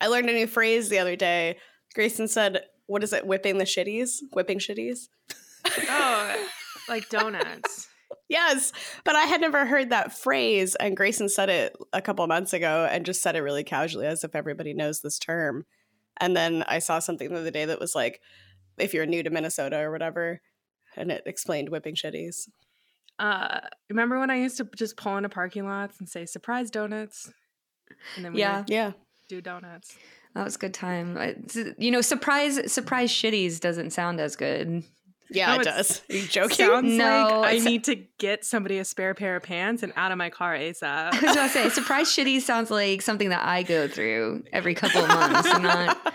I learned a new phrase the other day. Grayson said, "What is it? Whipping the shitties? Whipping shitties?" Oh, like donuts. yes, but I had never heard that phrase, and Grayson said it a couple months ago, and just said it really casually, as if everybody knows this term. And then I saw something the other day that was like, if you're new to Minnesota or whatever, and it explained whipping shitties. Uh, remember when I used to just pull into parking lots and say "surprise donuts," and then we Yeah. Yeah. Do donuts. That was a good time. It's- You know, surprise surprise shitties doesn't sound as good. Yeah, No, it does. Are you joking? Sounds No, like I need to get somebody a spare pair of pants and out of my car ASAP. I was ASAP. gonna say surprise shitties sounds like something that I go through every couple of months, not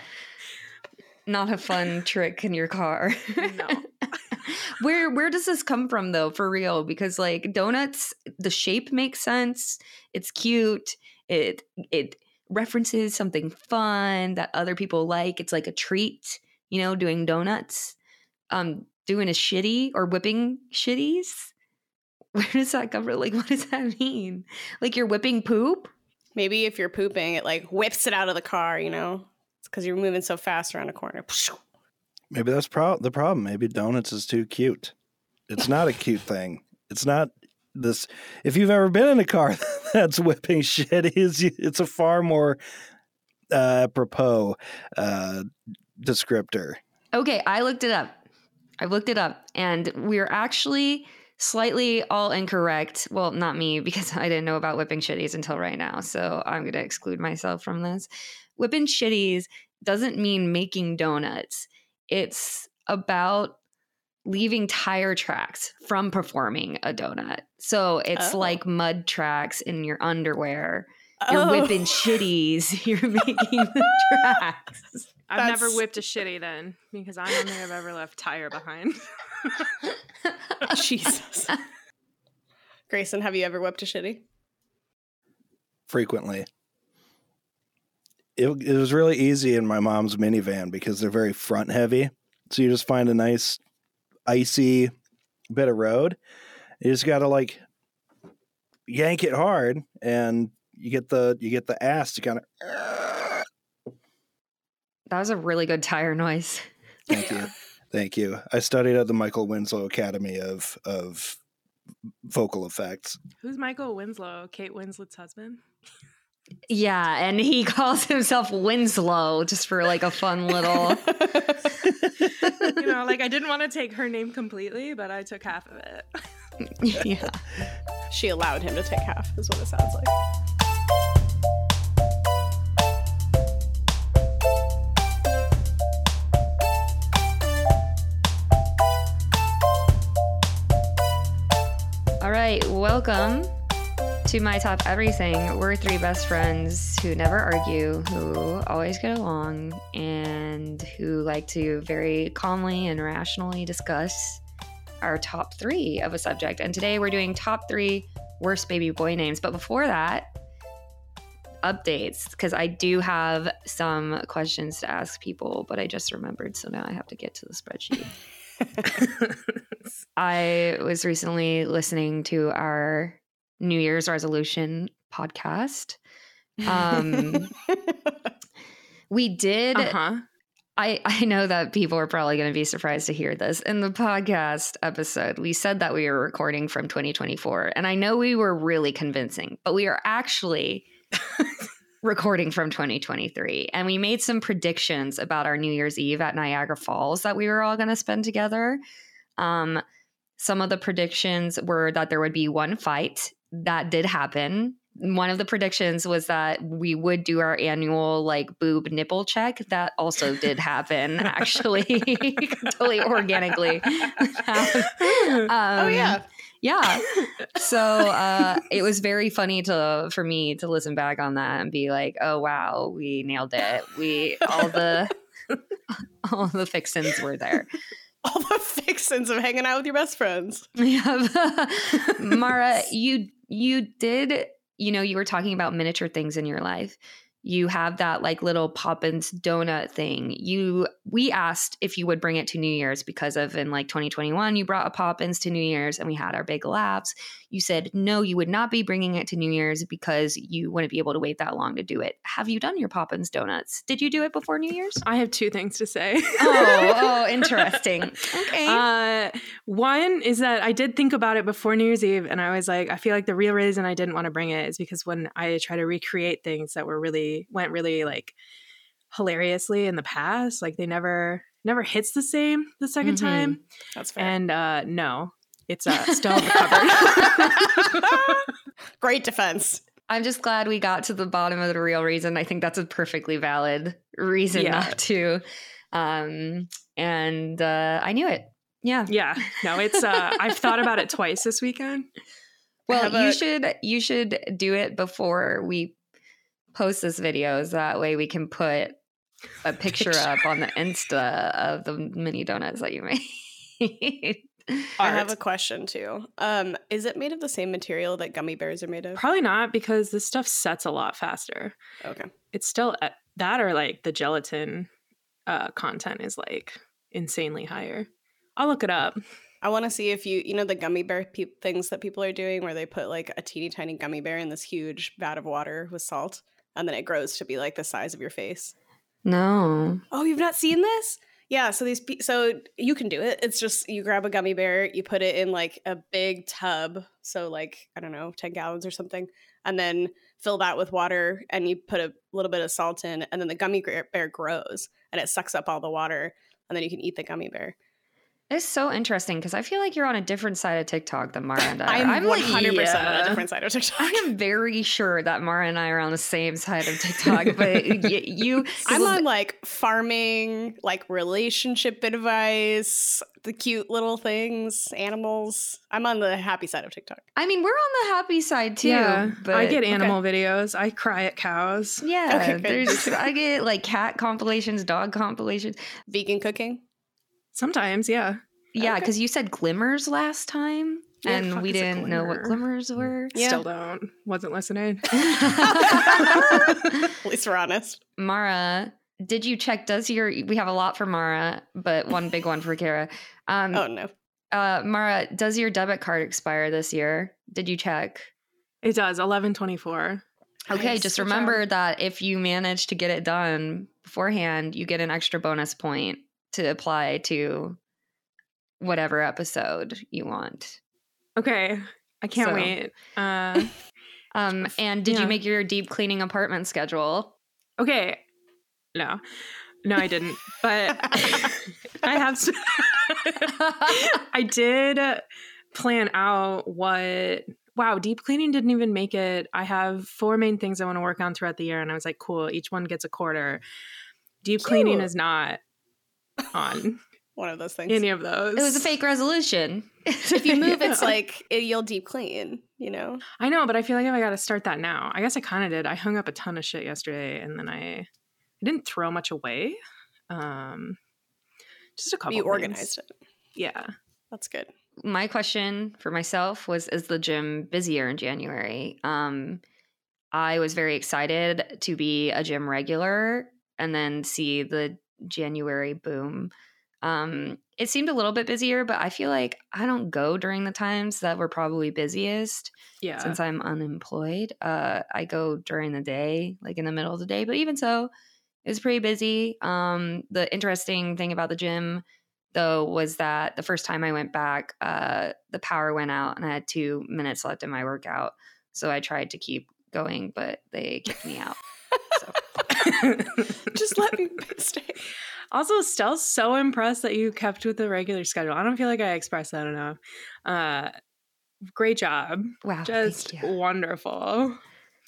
not a fun trick in your car. no. where where does this come from though for real because like donuts the shape makes sense it's cute it it references something fun that other people like it's like a treat you know doing donuts um doing a shitty or whipping shitties where does that come from like what does that mean like you're whipping poop Maybe if you're pooping, it like whips it out of the car, you know? It's because you're moving so fast around a corner. Maybe that's pro- the problem. Maybe donuts is too cute. It's not a cute thing. It's not this. If you've ever been in a car that's whipping shit, is it's a far more uh, apropos uh, descriptor. Okay, I looked it up. I looked it up, and we're actually slightly all incorrect. Well, not me, because I didn't know about whipping shitties until right now. So I'm going to exclude myself from this. Whipping shitties doesn't mean making donuts, it's about leaving tire tracks from performing a donut. So it's Oh. like mud tracks in your underwear. You're Oh. whipping shitties, you're making the tracks. I've never whipped a shitty then because I don't think I've ever left tire behind. Jesus. Grayson, have you ever whipped a shitty? frequently. It, it was really easy in my mom's minivan because they're very front heavy. So you just find a nice icy bit of road. You just got to like yank it hard and you get the you get the ass to kind of That was a really good tire noise. Thank you. Thank you. I studied at the Michael Winslow Academy of of vocal effects. Who's Michael Winslow? Kate Winslet's husband? Yeah, and he calls himself Winslow just for like a fun little. You know, like I didn't want to take her name completely, but I took half of it. yeah. she allowed him to take half, is what it sounds like. All right, welcome to my top everything. We're three best friends who never argue, who always get along, and who like to very calmly and rationally discuss our top three of a subject. And today we're doing top three worst baby boy names. But before that, updates because I do have some questions to ask people, but I just remembered, so now I have to get to the spreadsheet. I was recently listening to our New Year's resolution podcast. Um, we did. Uh-huh. I, I know that people are probably going to be surprised to hear this. In the podcast episode, we said that we were recording from 2024. And I know we were really convincing, but we are actually recording from 2023. And we made some predictions about our New Year's Eve at Niagara Falls that we were all going to spend together. Um, some of the predictions were that there would be one fight. That did happen. One of the predictions was that we would do our annual like boob nipple check. That also did happen, actually, totally organically. oh Um, yeah. yeah so uh it was very funny to for me to listen back on that and be like oh wow we nailed it we all the all the fixins were there All the fixins of hanging out with your best friends. yeah mara you you did you know you were talking about miniature things in your life you have that like little Poppins donut thing. You we asked if you would bring it to New Year's because of in like 2021 you brought a Poppins to New Year's and we had our big laughs. You said no, you would not be bringing it to New Year's because you wouldn't be able to wait that long to do it. Have you done your Poppins donuts? Did you do it before New Year's? I have two things to say. oh, oh, interesting. Okay. Uh, one is that I did think about it before New Year's Eve, and I was like, I feel like the real reason I didn't want to bring it is because when I try to recreate things that were really went really like hilariously in the past, like they never never hits the same the 2nd Mhm. time. That's fair. And uh, no, it's uh, still in the cupboard. Great defense. I'm just glad we got to the bottom of the real reason. I think that's a perfectly valid reason Yeah. not to. Um, and uh, I knew it. Yeah. yeah, no, it's. Uh, I've thought about it twice this weekend. Well, have you a- should you should do it before we post this video, so that way we can put a picture, Picture. up on the Insta of the mini donuts that you made. I have a question too. Um, is it made of the same material that gummy bears are made of? Probably not because this stuff sets a lot faster. Okay. It's still at that or like the gelatin uh, content is like insanely higher. I'll look it up. I want to see if you, you know, the gummy bear pe- things that people are doing where they put like a teeny tiny gummy bear in this huge vat of water with salt and then it grows to be like the size of your face. no. Oh, you've not seen this? Yeah, so these so you can do it. It's just you grab a gummy bear, you put it in like a big tub, so like I don't know, 10 gallons or something, and then fill that with water and you put a little bit of salt in and then the gummy bear grows and it sucks up all the water and then you can eat the gummy bear. It's so interesting because I feel like you're on a different side of TikTok than Mara and I. are. I'm, like 100% on yeah. a different side of TikTok. I am very sure that Mara and I are on the same side of TikTok, but y- you, I'm on like farming, like relationship advice, the cute little things, animals. I'm on the happy side of TikTok. I mean, we're on the happy side too. yeah, but I get animal videos. I cry at cows. Yeah, Okay, there's I get like cat compilations, dog compilations. Vegan cooking. Sometimes, yeah. Yeah, Okay. because you said glimmers last time, Yeah, and we didn't know what glimmers were. Yeah. Still don't. Wasn't listening. At least we're honest. Mara, did you check? Does your we have a lot for Mara, but one big one for Kara. Um, Oh no. uh, Mara, does your debit card expire this year? Did you check? It does. Eleven twenty four. Okay, Nice. just remember that if you manage to get it done beforehand, you get an extra bonus point to apply to whatever episode you want. Okay. I can't So- wait. Uh, Um, and did Yeah. you make your deep cleaning apartment schedule? okay. No. No, I didn't. But I have. I did plan out what. Wow, deep cleaning didn't even make it. I have four main things I want to work on throughout the year, and I was like, cool. Each one gets a quarter. Deep cleaning is not on One of those things. any of those. It was a fake resolution. if you move, it's like it, you'll deep clean. You know. I know, but I feel like I got to start that now. I guess I kind of did. I hung up a ton of shit yesterday, and then I, I didn't throw much away. Um, just a couple. You things. organized it. Yeah. That's good. My question for myself was is the gym busier in January? Um I was very excited to be a gym regular and then see the January boom. Um it seemed a little bit busier, but I feel like I don't go during the times that we're probably busiest. Yeah. since I'm unemployed. Uh, I go during the day, like in the middle of the day. But even so, it was pretty busy. Um, the interesting thing about the gym, though, was that the first time I went back, uh, the power went out and I had two minutes left in my workout. So I tried to keep going, but they kicked me out. So Just let me stay. also, Stell's so impressed that you kept with the regular schedule. I don't feel like I expressed that enough. Uh, great job. wow, Just thank you. wonderful.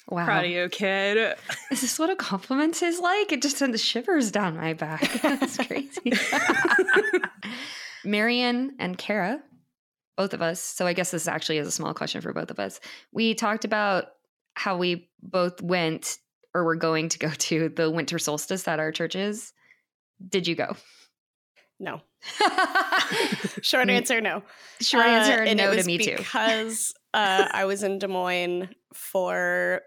Wow, Proud of you, kid. is this what a compliment is like? It just sends the shivers down my back. That's crazy. Marian and Kara, both of us. So I guess this actually is a small question for both of us. We talked about how we both went or were going to go to the winter solstice at our churches. Did you go? No. Short Mm, answer, no. Short Uh, answer, it no to me too. Because uh, I was in Des Moines for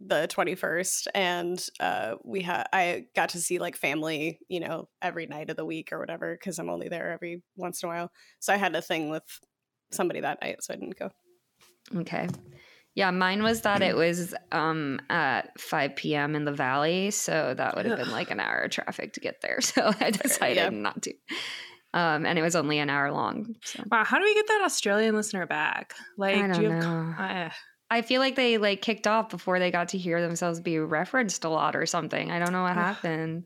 the 21st and uh we had i got to see like family you know every night of the week or whatever because i'm only there every once in a while so i had a thing with somebody that night so i didn't go Okay. Yeah, mine was that it was um at 5 p.m. in the valley, so that would have been like an hour of traffic to get there. So I decided yeah. not to. Um, and it was only an hour long. So Wow, how do we get that Australian listener back? Like, I do don't you have? Uh, I feel like they like kicked off before they got to hear themselves be referenced a lot or something. I don't know what happened.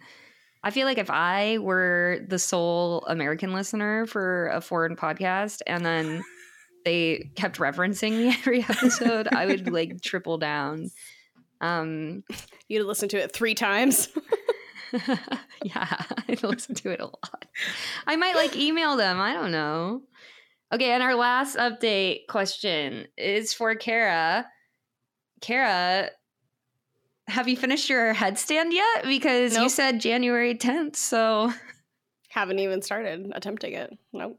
I feel like if I were the sole American listener for a foreign podcast and then they kept referencing me every episode, I would like triple down. Um you'd listen to it three times yeah, I listen to it a lot. I might like email them. I don't know. Okay, and our last update question is for Kara. Kara, have you finished your headstand yet? Because you said January 10th, so haven't even started attempting it nope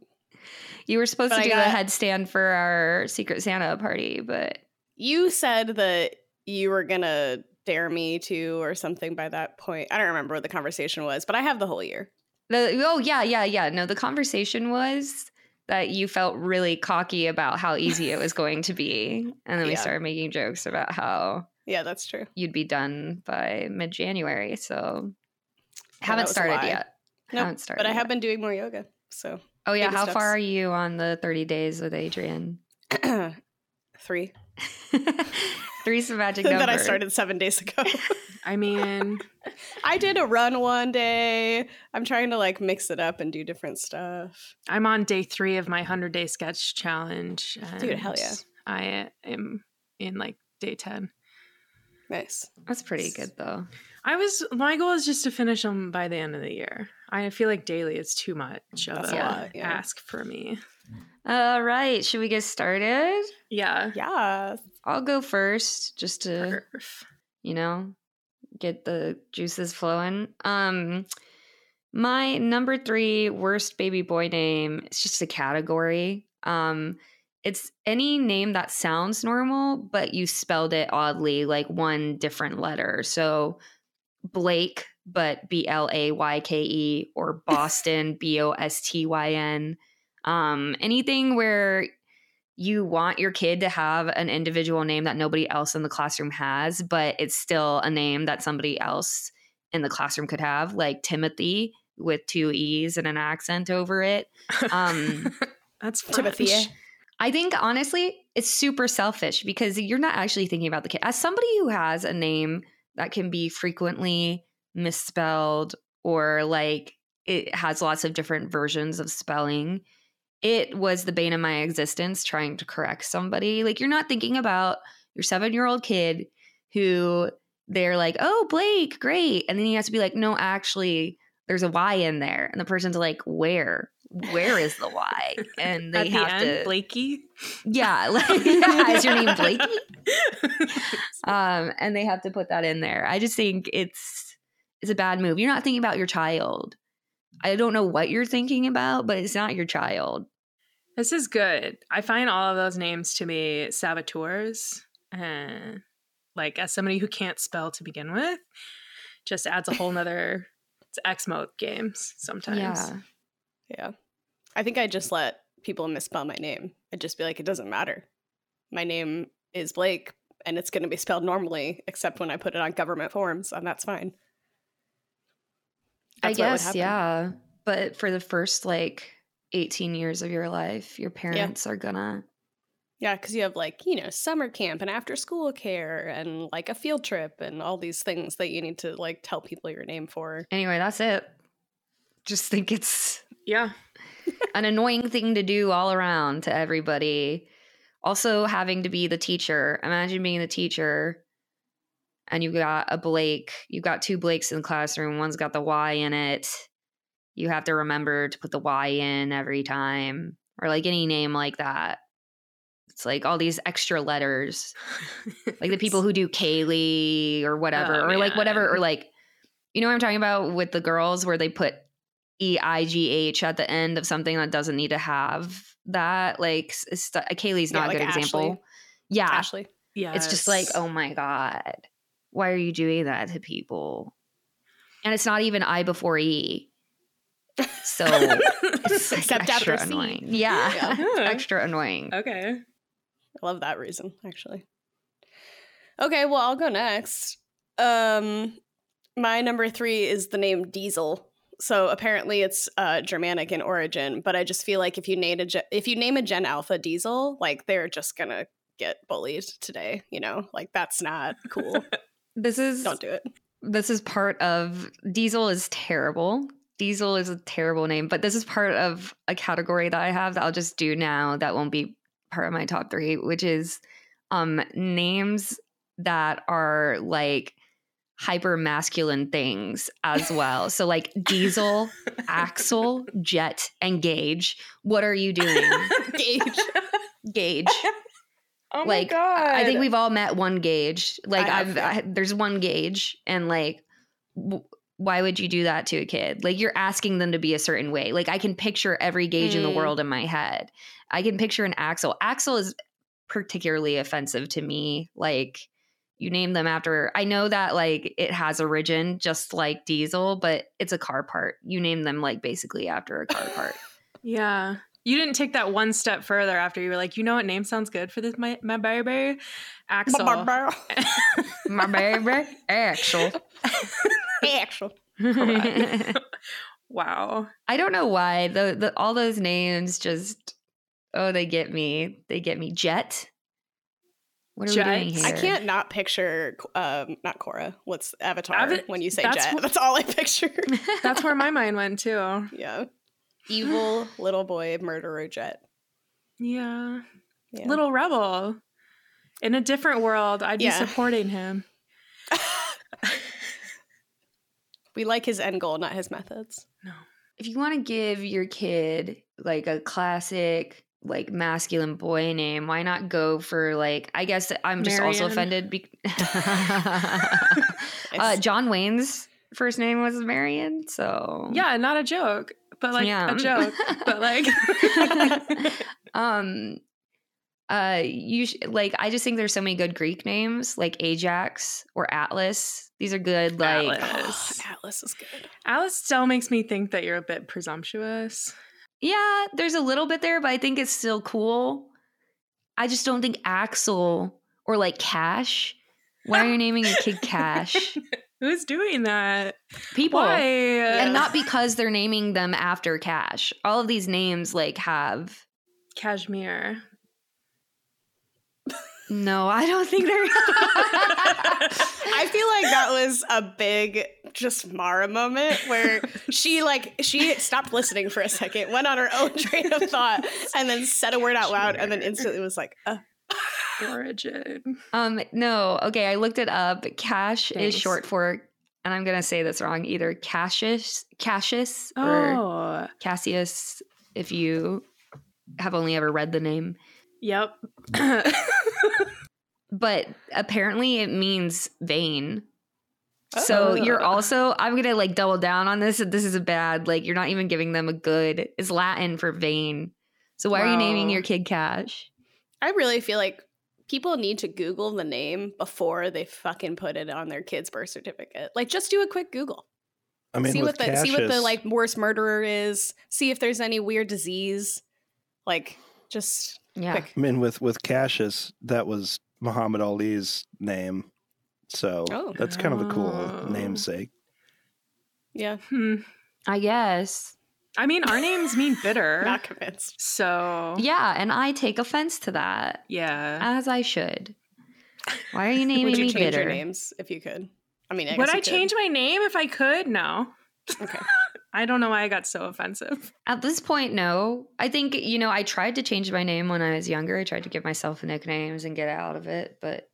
you were supposed But to do got- a headstand for our Secret Santa party, but you said that you were gonna dare me to or something by that point i don't remember what the conversation was but i have the whole year The, oh yeah, yeah, yeah. No, the conversation was that you felt really cocky about how easy it was going to be, and then we started making jokes about how yeah that's true you'd be done by mid January. So Well, haven't started yet. Nope, haven't started. but i have yet. been doing more yoga so Oh yeah, baby how steps. far are you on the thirty days with Adriene? three Three's the magic number. that i started seven days ago I mean, I did a run one day. I'm trying to like mix it up and do different stuff. I'm on day three of my hundred day sketch challenge. Dude, hell yeah. I am in like day ten. Nice. That's pretty good though. I was my goal is just to finish them by the end of the year. I feel like daily is too much of That's a a lot, yeah. ask for me. All right, should we get started? Yeah. Yeah. I'll go first, just to Perf. you know get the juices flowing. Um, my number three worst baby boy name. It's just a category. Um, it's any name that sounds normal, but you spelled it oddly, like one different letter. So Blake, but B L A Y K E, or Boston, B O S T Y N. Um, anything where you want your kid to have an individual name that nobody else in the classroom has, but it's still a name that somebody else in the classroom could have, like Timothy with two E's and an accent over it. Um, That's Timothy. I think honestly, it's super selfish because you're not actually thinking about the kid. As somebody who has a name that can be frequently misspelled or like it has lots of different versions of spelling, it was the bane of my existence trying to correct somebody. Like you're not thinking about your seven year old kid who they're like, oh, Blake, great. And then you have to be like, no, actually, there's a Y in there. And the person's like, where? Where is the Y? And they the have end, to Blakey. yeah, like, yeah, is your name Blakey? Um, and they have to put that in there. I just think it's it's a bad move. You're not thinking about your child. I don't know what you're thinking about, but it's not your child. This is good. I find all of those names to be saboteurs. Uh, like as somebody who can't spell to begin with, just adds a whole nother it's X mode games sometimes. Yeah. Yeah. I think I just let people misspell my name. I'd just be like, it doesn't matter. My name is Blake and it's going to be spelled normally, except when I put it on government forms, and that's fine. I That's what would guess, happen. yeah. But for the first like 18 years of your life, your parents are gonna Yeah, because you have like, you know, summer camp and after school care and like a field trip and all these things that you need to like tell people your name for. Anyway, that's it. Just think it's Yeah. an annoying thing to do all around to everybody. Also, having to be the teacher. Imagine being the teacher and you got a Blake, you got two Blakes in the classroom. One's got the Y in it. You have to remember to put the Y in every time, or like any name like that. It's like all these extra letters, like the people who do Kaylee or whatever, Oh, or like whatever, or like, you know what I'm talking about with the girls where they put E I G H at the end of something that doesn't need to have that. Like, it's, Kaylee's Yeah, not like a good example. Yeah, Ashley. Yeah. it's just like, oh my god. Why are you doing that to people? And it's not even I before E. So it's like Except extra after C. annoying. Yeah. Yeah. extra annoying. Okay. I love that reason, actually. Okay, well, I'll go next. Um, my number three is the name Diesel. So apparently it's uh, Germanic in origin, but I just feel like if you name a Gen- if you name a Gen Alpha Diesel, like they're just gonna get bullied today. You know, like that's not cool. This is Don't do it. this is part of Diesel is terrible. Diesel is a terrible name, but this is part of a category that I have that I'll just do now that won't be part of my top 3, which is um names that are like hyper masculine things as well. So like Diesel, Axel, Jet, and Gage. What are you doing? Gage. Gage. Oh like my god. I think we've all met one Gage. Like I I've. I, there's one Gage, and like, w- why would you do that to a kid? Like you're asking them to be a certain way. Like I can picture every Gage in the Mm. world in my head. I can picture an Axel. Axel is particularly offensive to me. Like you name them after. I know that like it has origin, just like diesel, but it's a car part. You name them like basically after a car part. Yeah. You didn't take that one step further after you were like, you know what name sounds good for this my my baby? Axel. My baby, Axel. Actual. wow. I don't know why the, the all those names just oh they get me they get me Jet. What are we doing here? I can't not picture um not Cora. What's Avatar Ava- when you say that's Jet? wh- That's all I picture. That's where my mind went too. yeah. Evil little boy murderer Jet. Yeah. Yeah. Little rebel. In a different world, I'd be supporting him. we like his end goal, not his methods. No. If you want to give your kid like a classic like masculine boy name, why not go for like I guess I'm just also offended. Be- uh, John Wayne's first name was Marion, so Yeah, not a joke, but like Yeah. a joke. but like um uh you sh- like i just think there's so many good greek names like ajax or atlas these are good like Atlas. Oh, Atlas is good. Alice still makes me think that you're a bit presumptuous. yeah there's a little bit there but i think it's still cool i just don't think axel or like cash why are you naming your kid cash Who's doing that? people Why? and not because they're naming them after cash all of these names like have Cashmere. no i don't think they're I feel like that was a big just Mara moment where she like she stopped listening for a second, went on her own train of thought, and then said a word out loud, and then instantly was like, uh, Origin. Um, no. Okay, I looked it up. Cash Thanks. is short for, and I'm gonna say this wrong, either Cassius, Cassius, or Oh. Cassius. If you have only ever read the name, Yep. but apparently it means vain. So you're also. I'm gonna like double down on this. This is a bad. Like you're not even giving them a good. It's Latin for vain. So why are you naming your kid Cash? I really feel like people need to Google the name before they fucking put it on their kid's birth certificate. Like, just do a quick Google. I mean, see with what the see what the like worst murderer is. See if there's any weird disease. Like, just Yeah. quick. I mean, with with Cassius, that was Muhammad Ali's name, so Oh. that's kind of a cool Oh. namesake. Yeah, Hmm. I guess. I mean, our names mean bitter. not convinced. so, Yeah, and I take offense to that. yeah. as I should. Why are you naming Would you me change bitter? your names if you could? I mean, I Would guess I could. change my name if I could? No. Okay. I don't know why I got so offensive. At this point, no. I think you know I tried to change my name when I was younger. I tried to give myself nicknames and get out of it, but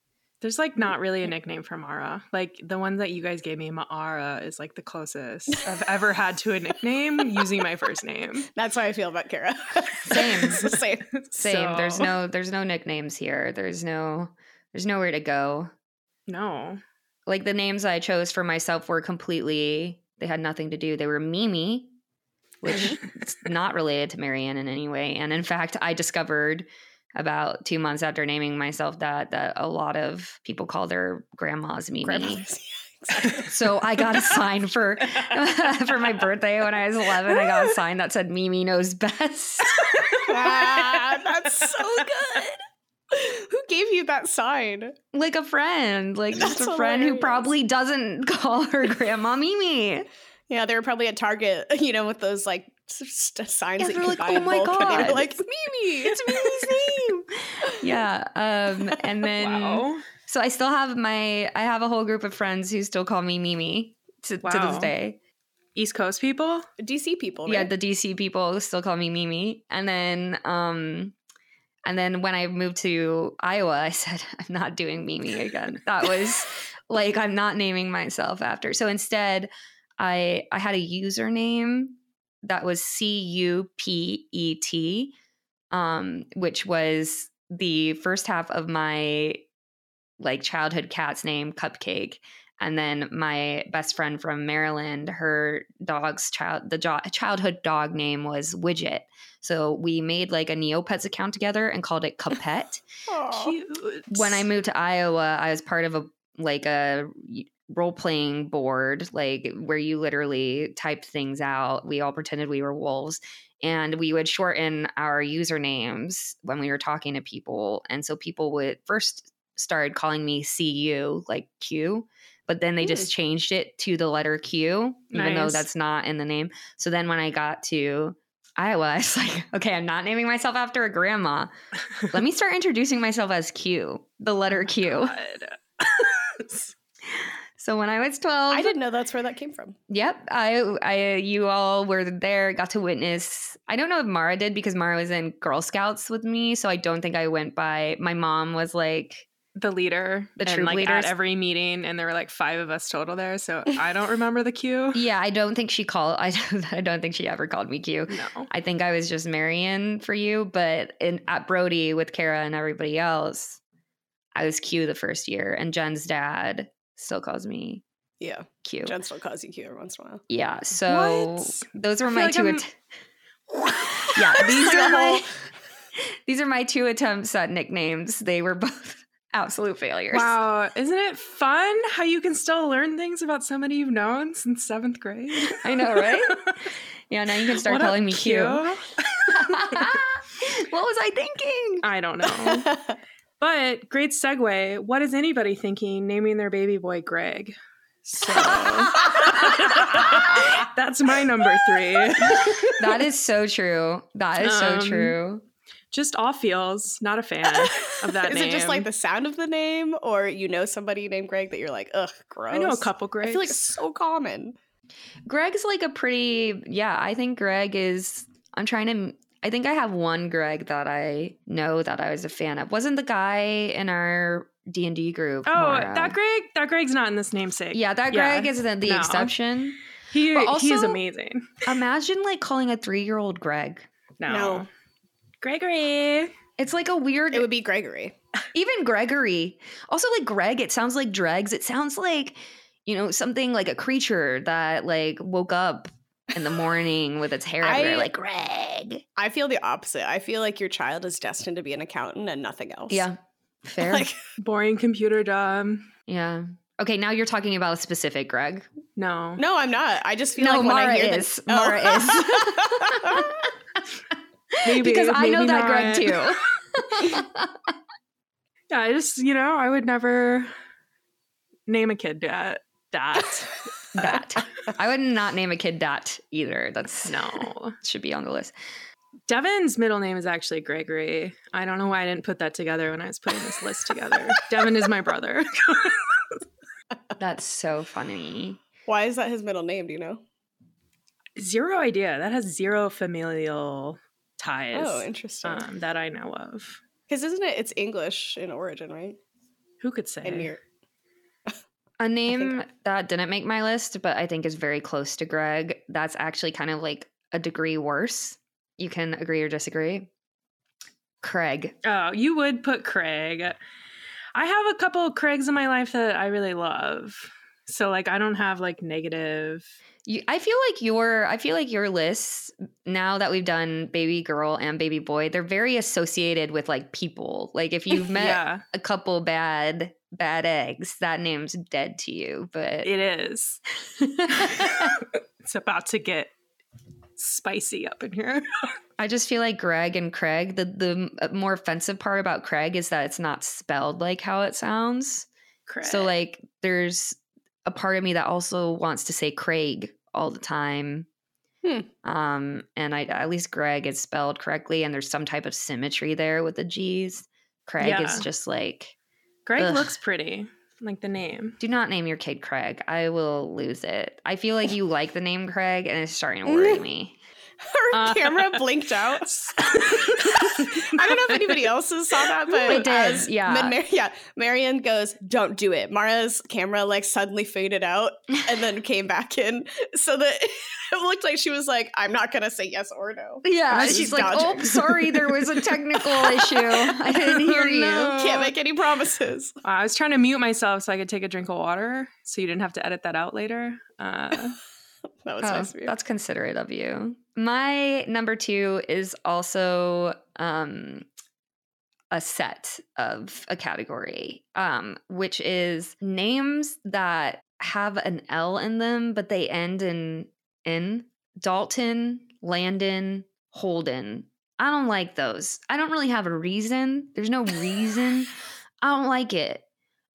There's like not really a nickname for Mara. Like the one that you guys gave me, Mara, is like the closest I've ever had to a nickname using my first name. That's how I feel about Kara. Same. It's the same. same. There's no there's no nicknames here. There's no there's nowhere to go. no. Like the names I chose for myself were completely they had nothing to do. They were Mimi, which is not related to Marianne in any way. And in fact, I discovered about two months after naming myself that that a lot of people call their grandmas Mimi. Exactly. So I got a sign for for my birthday when I was 11. I got a sign that said Mimi knows best. Ah, that's so good. Who gave you that sign? like a friend, like just That's a friend who probably doesn't call her grandma Mimi. Yeah, they were probably at Target, you know, with those like signs Yeah, that you they're like, buy "Oh my bulk, and they God, were like, Mimi, It's Mimi's name. Yeah. Um, and then wow. so I still have my I have a whole group of friends who still call me Mimi to, to this day. East Coast people? DC people. Yeah, the DC people still call me Mimi. And then um and then when I moved to Iowa, I said I'm not doing Mimi again. That was like I'm not naming myself after. So instead, I I had a username that was C U P E T um which was the first half of my like childhood cat's name Cupcake and then my best friend from Maryland, her dog's child, the jo- childhood dog name was Widget. So we made like a Neopets account together and called it Cupet. Cute. when I moved to Iowa, I was part of a like a role playing board, like where you literally typed things out. We all pretended we were wolves. And we would shorten our usernames when we were talking to people. And so people would first started calling me CU, like Q, but then they just changed it to the letter Q, even though that's not in the name. So then when I got to Iowa, I was like, okay, I'm not naming myself after a grandma. Let me start introducing myself as Q, the letter Q. So when I was 12, I didn't know that's where that came from. Yep, I, I, you all were there, got to witness. I don't know if Mara did because Mara was in Girl Scouts with me, so I don't think I went by. My mom was like, the leader, The troop like leaders. at every meeting, and there were like five of us total there. So I don't remember the queue. yeah, I don't think she called. I, I don't think she ever called me Q. No, I think I was just Marian for you, but in at Brody with Kara and everybody else, I was Q the first year, and Jen's dad still calls me Yeah, Q. Jen still calls you Q every once in a while. Yeah, so What? those were my like 2 att- yeah, these are my these are my two attempts at nicknames. They were both absolute failures. wow, isn't it fun how you can still learn things about somebody you've known since seventh grade? I know, right? Yeah, now you can start What calling me Q. Q? what was I thinking? I don't know. But great segue. What is anybody thinking naming their baby boy Greg? So that's my number three. That is so true. That is so Um, true. Just off feels, not a fan of that Is name. it just like the sound of the name, or you know somebody named Greg that you're like, ugh, gross? I know a couple Gregs. I feel like it's so common. Greg's like a pretty yeah, I think Greg is I'm trying to I think I have one Greg that I know that I was a fan of. Wasn't the guy in our D&D group? Oh, Mara? that Greg? That Greg's not in this namesake. Yeah, that Yeah, Greg is the, the no. exception. He But he is amazing. Imagine like calling a 3-year-old Greg. No. No. Gregory. It's like a weird It would be Gregory. even Gregory. Also like Greg, it sounds like dregs. It sounds like, you know, something like a creature that like woke up in the morning with its hair everywhere, I- like Greg. I feel the opposite. I feel like your child is destined to be an accountant and nothing else. Yeah. Fair. Like, Boring computer job. yeah. Okay, now you're talking about a specific Greg. No. no, I'm not. I just feel No, like when Mara I hear is. this, Mara Maybe, because I know maybe that Greg too. Yeah, I just, you know, I would never name a kid that. That. That. I would not name a kid that either. That's no. should be on the list. Devin's middle name is actually Gregory. I don't know why I didn't put that together when I was putting this list together. Devin is my brother. That's so funny. Why is that his middle name? Do you know? Zero idea. That has zero familial ties Oh, interesting. um, that I know of. Because isn't it? It's English in origin, right? Who could say? And you're A name that didn't make my list, but I think is very close to Greg. That's actually kind of like a degree worse. You can agree or disagree. Craig. Oh, you would put Craig. I have a couple of Craigs in my life that I really love. So like I don't have like negative. You, I feel like your I feel like your lists now that we've done baby girl and baby boy, they're very associated with like people. Like if you've met Yeah, a couple bad bad eggs, that name's dead to you. But it is. It's about to get spicy up in here. I just feel like Greg and Craig. The the uh, more offensive part about Craig is that it's not spelled like how it sounds. Craig. So like there's a part of me that also wants to say Craig all the time. Hmm. Um, and I at least Greg is spelled correctly, and there's some type of symmetry there with the G's. Craig Yeah. is just like, Greg Ugh. looks pretty, like the name. do not name your kid Craig. I will lose it. I feel like you like the name Craig, and it's starting to worry me. Her Uh, camera blinked out. I don't know if anybody else saw that, but It did, yeah. Mar- yeah, Marian goes, "Don't do it." Mara's camera like suddenly faded out and then came back in, so that it looked like she was like, "I'm not gonna say yes or no." Yeah, This she's like, dodging. "Oh, sorry, there was a technical issue. I didn't hear Oh, you." no. Can't make any promises. I was trying to mute myself so I could take a drink of water, so you didn't have to edit that out later. Uh, That was Oh, nice of you. That's considerate of you. My number two is also um, a set of a category, um, which is names that have an L in them, but they end in N. Dalton, Landon, Holden. I don't like those. I don't really have a reason. There's no reason. I don't like it.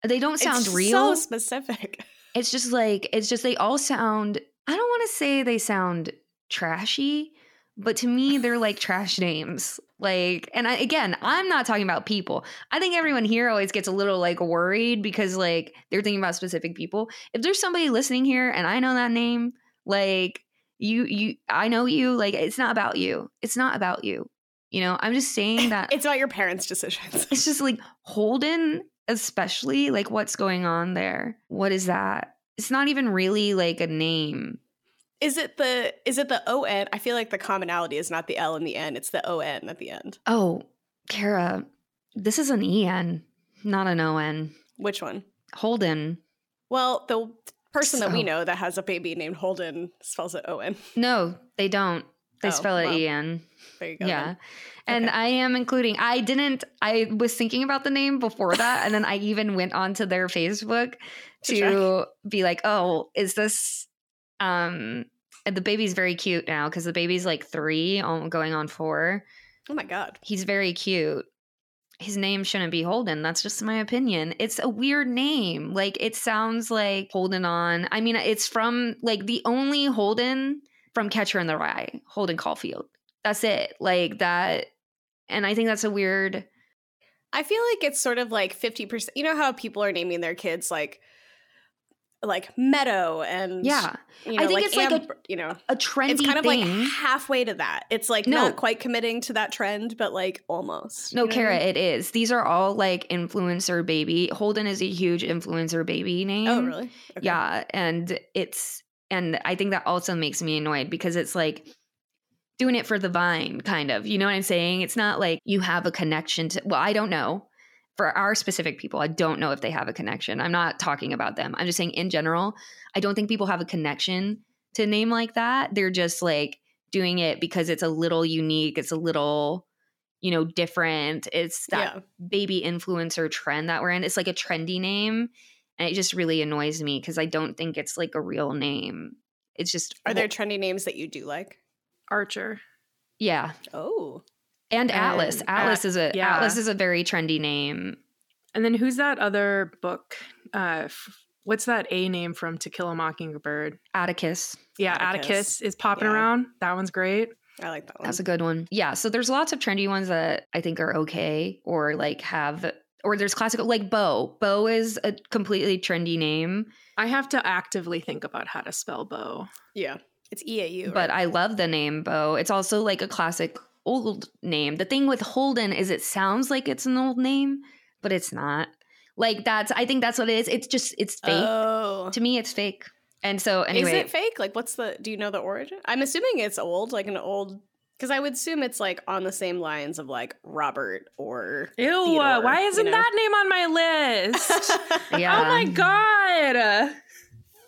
They don't sound it's real So specific. it's just like it's just they all sound i don't want to say they sound trashy but to me they're like trash names like and I, again i'm not talking about people i think everyone here always gets a little like worried because like they're thinking about specific people if there's somebody listening here and i know that name like you you i know you like it's not about you it's not about you you know i'm just saying that It's not your parents' decisions. it's just like Holden, especially like what's going on there. What is that? It's not even really like a name. Is it the is it the O N? I feel like the commonality is not the L in the N; it's the O N at the end. Oh, Kara, this is an EN, not an ON. Which one? Holden. Well, the person that we know that has a baby named Holden spells it O N. No, they don't. They Oh, spell it well. There you go. Yeah. then. And Okay. I am including, I didn't, I was thinking about the name before that. and then I even went onto their Facebook To be like, oh, is this, um, the baby's very cute now because the baby's like three, going on four. Oh my god. He's very cute. His name shouldn't be Holden. That's just my opinion. It's a weird name. Like it sounds like Holden on. I mean, it's from like the only Holden from Catcher in the Rye, Holden Caulfield. That's it. Like that. And I think that's a weird. I feel like it's sort of like fifty percent. You know how people are naming their kids like like Meadow and Yeah, You know, I think it's like a- you know. a trendy It's kind of thing. like halfway to that. It's like No. not quite committing to that trend, but like almost. no, what I Kara, mean? it is. These are all like influencer baby. Holden is a huge influencer baby oh, name. Oh, really? Okay. Yeah, and it's and I think that also makes me annoyed because it's like doing it for the vine kind of. You know what I'm saying? It's not like you have a connection to well, I don't know. For our specific people, I don't know if they have a connection. I'm not talking about them. I'm just saying in general, I don't think people have a connection to a name like that. They're just like doing it because it's a little unique, it's a little you know different. It's that Yeah. baby influencer trend that we're in. It's like a trendy name. And it just really annoys me because I don't think it's like a real name. It's just Are there trendy names that you do like? Archer. yeah. Oh. And Atlas. And Atlas At- is a yeah. Atlas is a very trendy name. And then who's that other book? Uh, f- what's that A name from To Kill a Mockingbird? Atticus. Yeah, Atticus. Atticus, is popping Yeah. around. That one's great. I like that one. That's a good one. Yeah. So there's lots of trendy ones that I think are okay or like have or there's classical like Bo. Bo is a completely trendy name, I have to actively think about how to spell Bo. yeah. It's EAU. but right? I love the name Bo. It's also like a classic old name. The thing with Holden is it sounds like it's an old name, but it's not. Like that's I think that's what it is. It's just it's fake. Oh. to me it's fake. And so anyway, Is it fake? Like, what's the? Do you know the origin? I'm assuming it's old, like an old. Because I would assume it's like on the same lines of like Robert or. Ew, Theodore, uh, why isn't know? that name on my list? yeah. Oh my god.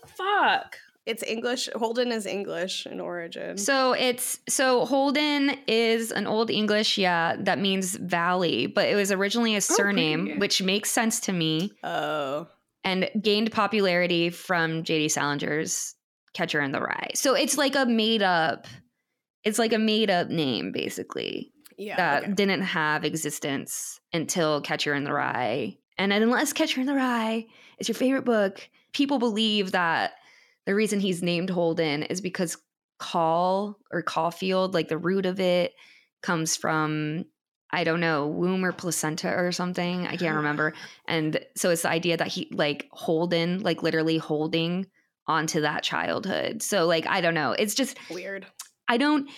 fuck? It's English. Holden is English in origin. So it's so Holden is an old English, yeah, that means valley, but it was originally a oh, surname, pretty. which makes sense to me oh, and gained popularity from JD Salinger's Catcher in the Rye. So it's like a made up it's like a made up name basically yeah. that okay. didn't have existence until Catcher in the Rye. And unless Catcher in the Rye is your favorite book, people believe that the reason he's named Holden is because call or Caulfield, like the root of it, comes from I don't know, womb or placenta or something. I can't remember. And so it's the idea that he like Holden, like literally holding onto that childhood. So like I don't know. It's just Weird. I don't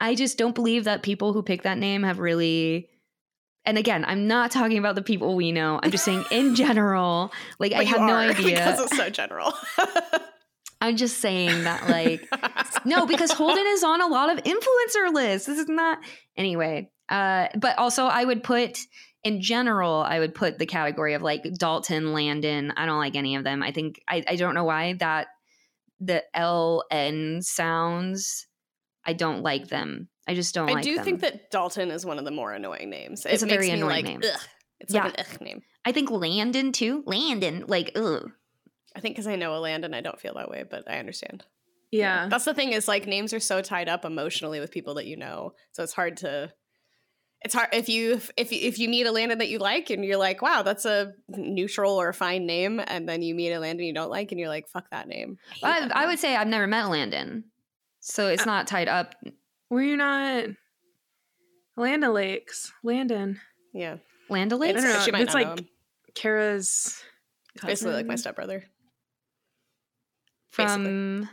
I just don't believe that people who pick that name have really and again, I'm not talking about the people we know. I'm just saying in general, like I But you have no idea. because it's so general. I'm just saying that like no, because Holden is on a lot of influencer lists. This is not anyway. Uh, but also I would put in general, I would put the category of like Dalton, Landon. I don't like any of them. I think I, I don't know why that the L N sounds. I don't like them. I just don't like. I like do them. think that Dalton is one of the more annoying names. It's it a very annoying like, name. Ugh. It's Yeah. like an ugh name. I think Landon too. Landon, like ugh. I think because I know a land and I don't feel that way, but I understand. Yeah. That's the thing is like names are so tied up emotionally with people that you know. So it's hard to it's hard if you if you, if you meet a Landon that you like and you're like, wow, that's a neutral or fine name, and then you meet a Landon you don't like and you're like, fuck that name. hate I, that I would say I've never met a Landon, so it's Uh, not tied up. Were you not Land Lakes? Landon. yeah. Land I O'Lakes? don't know. She might It's not know like him. Kara's basically like my stepbrother. From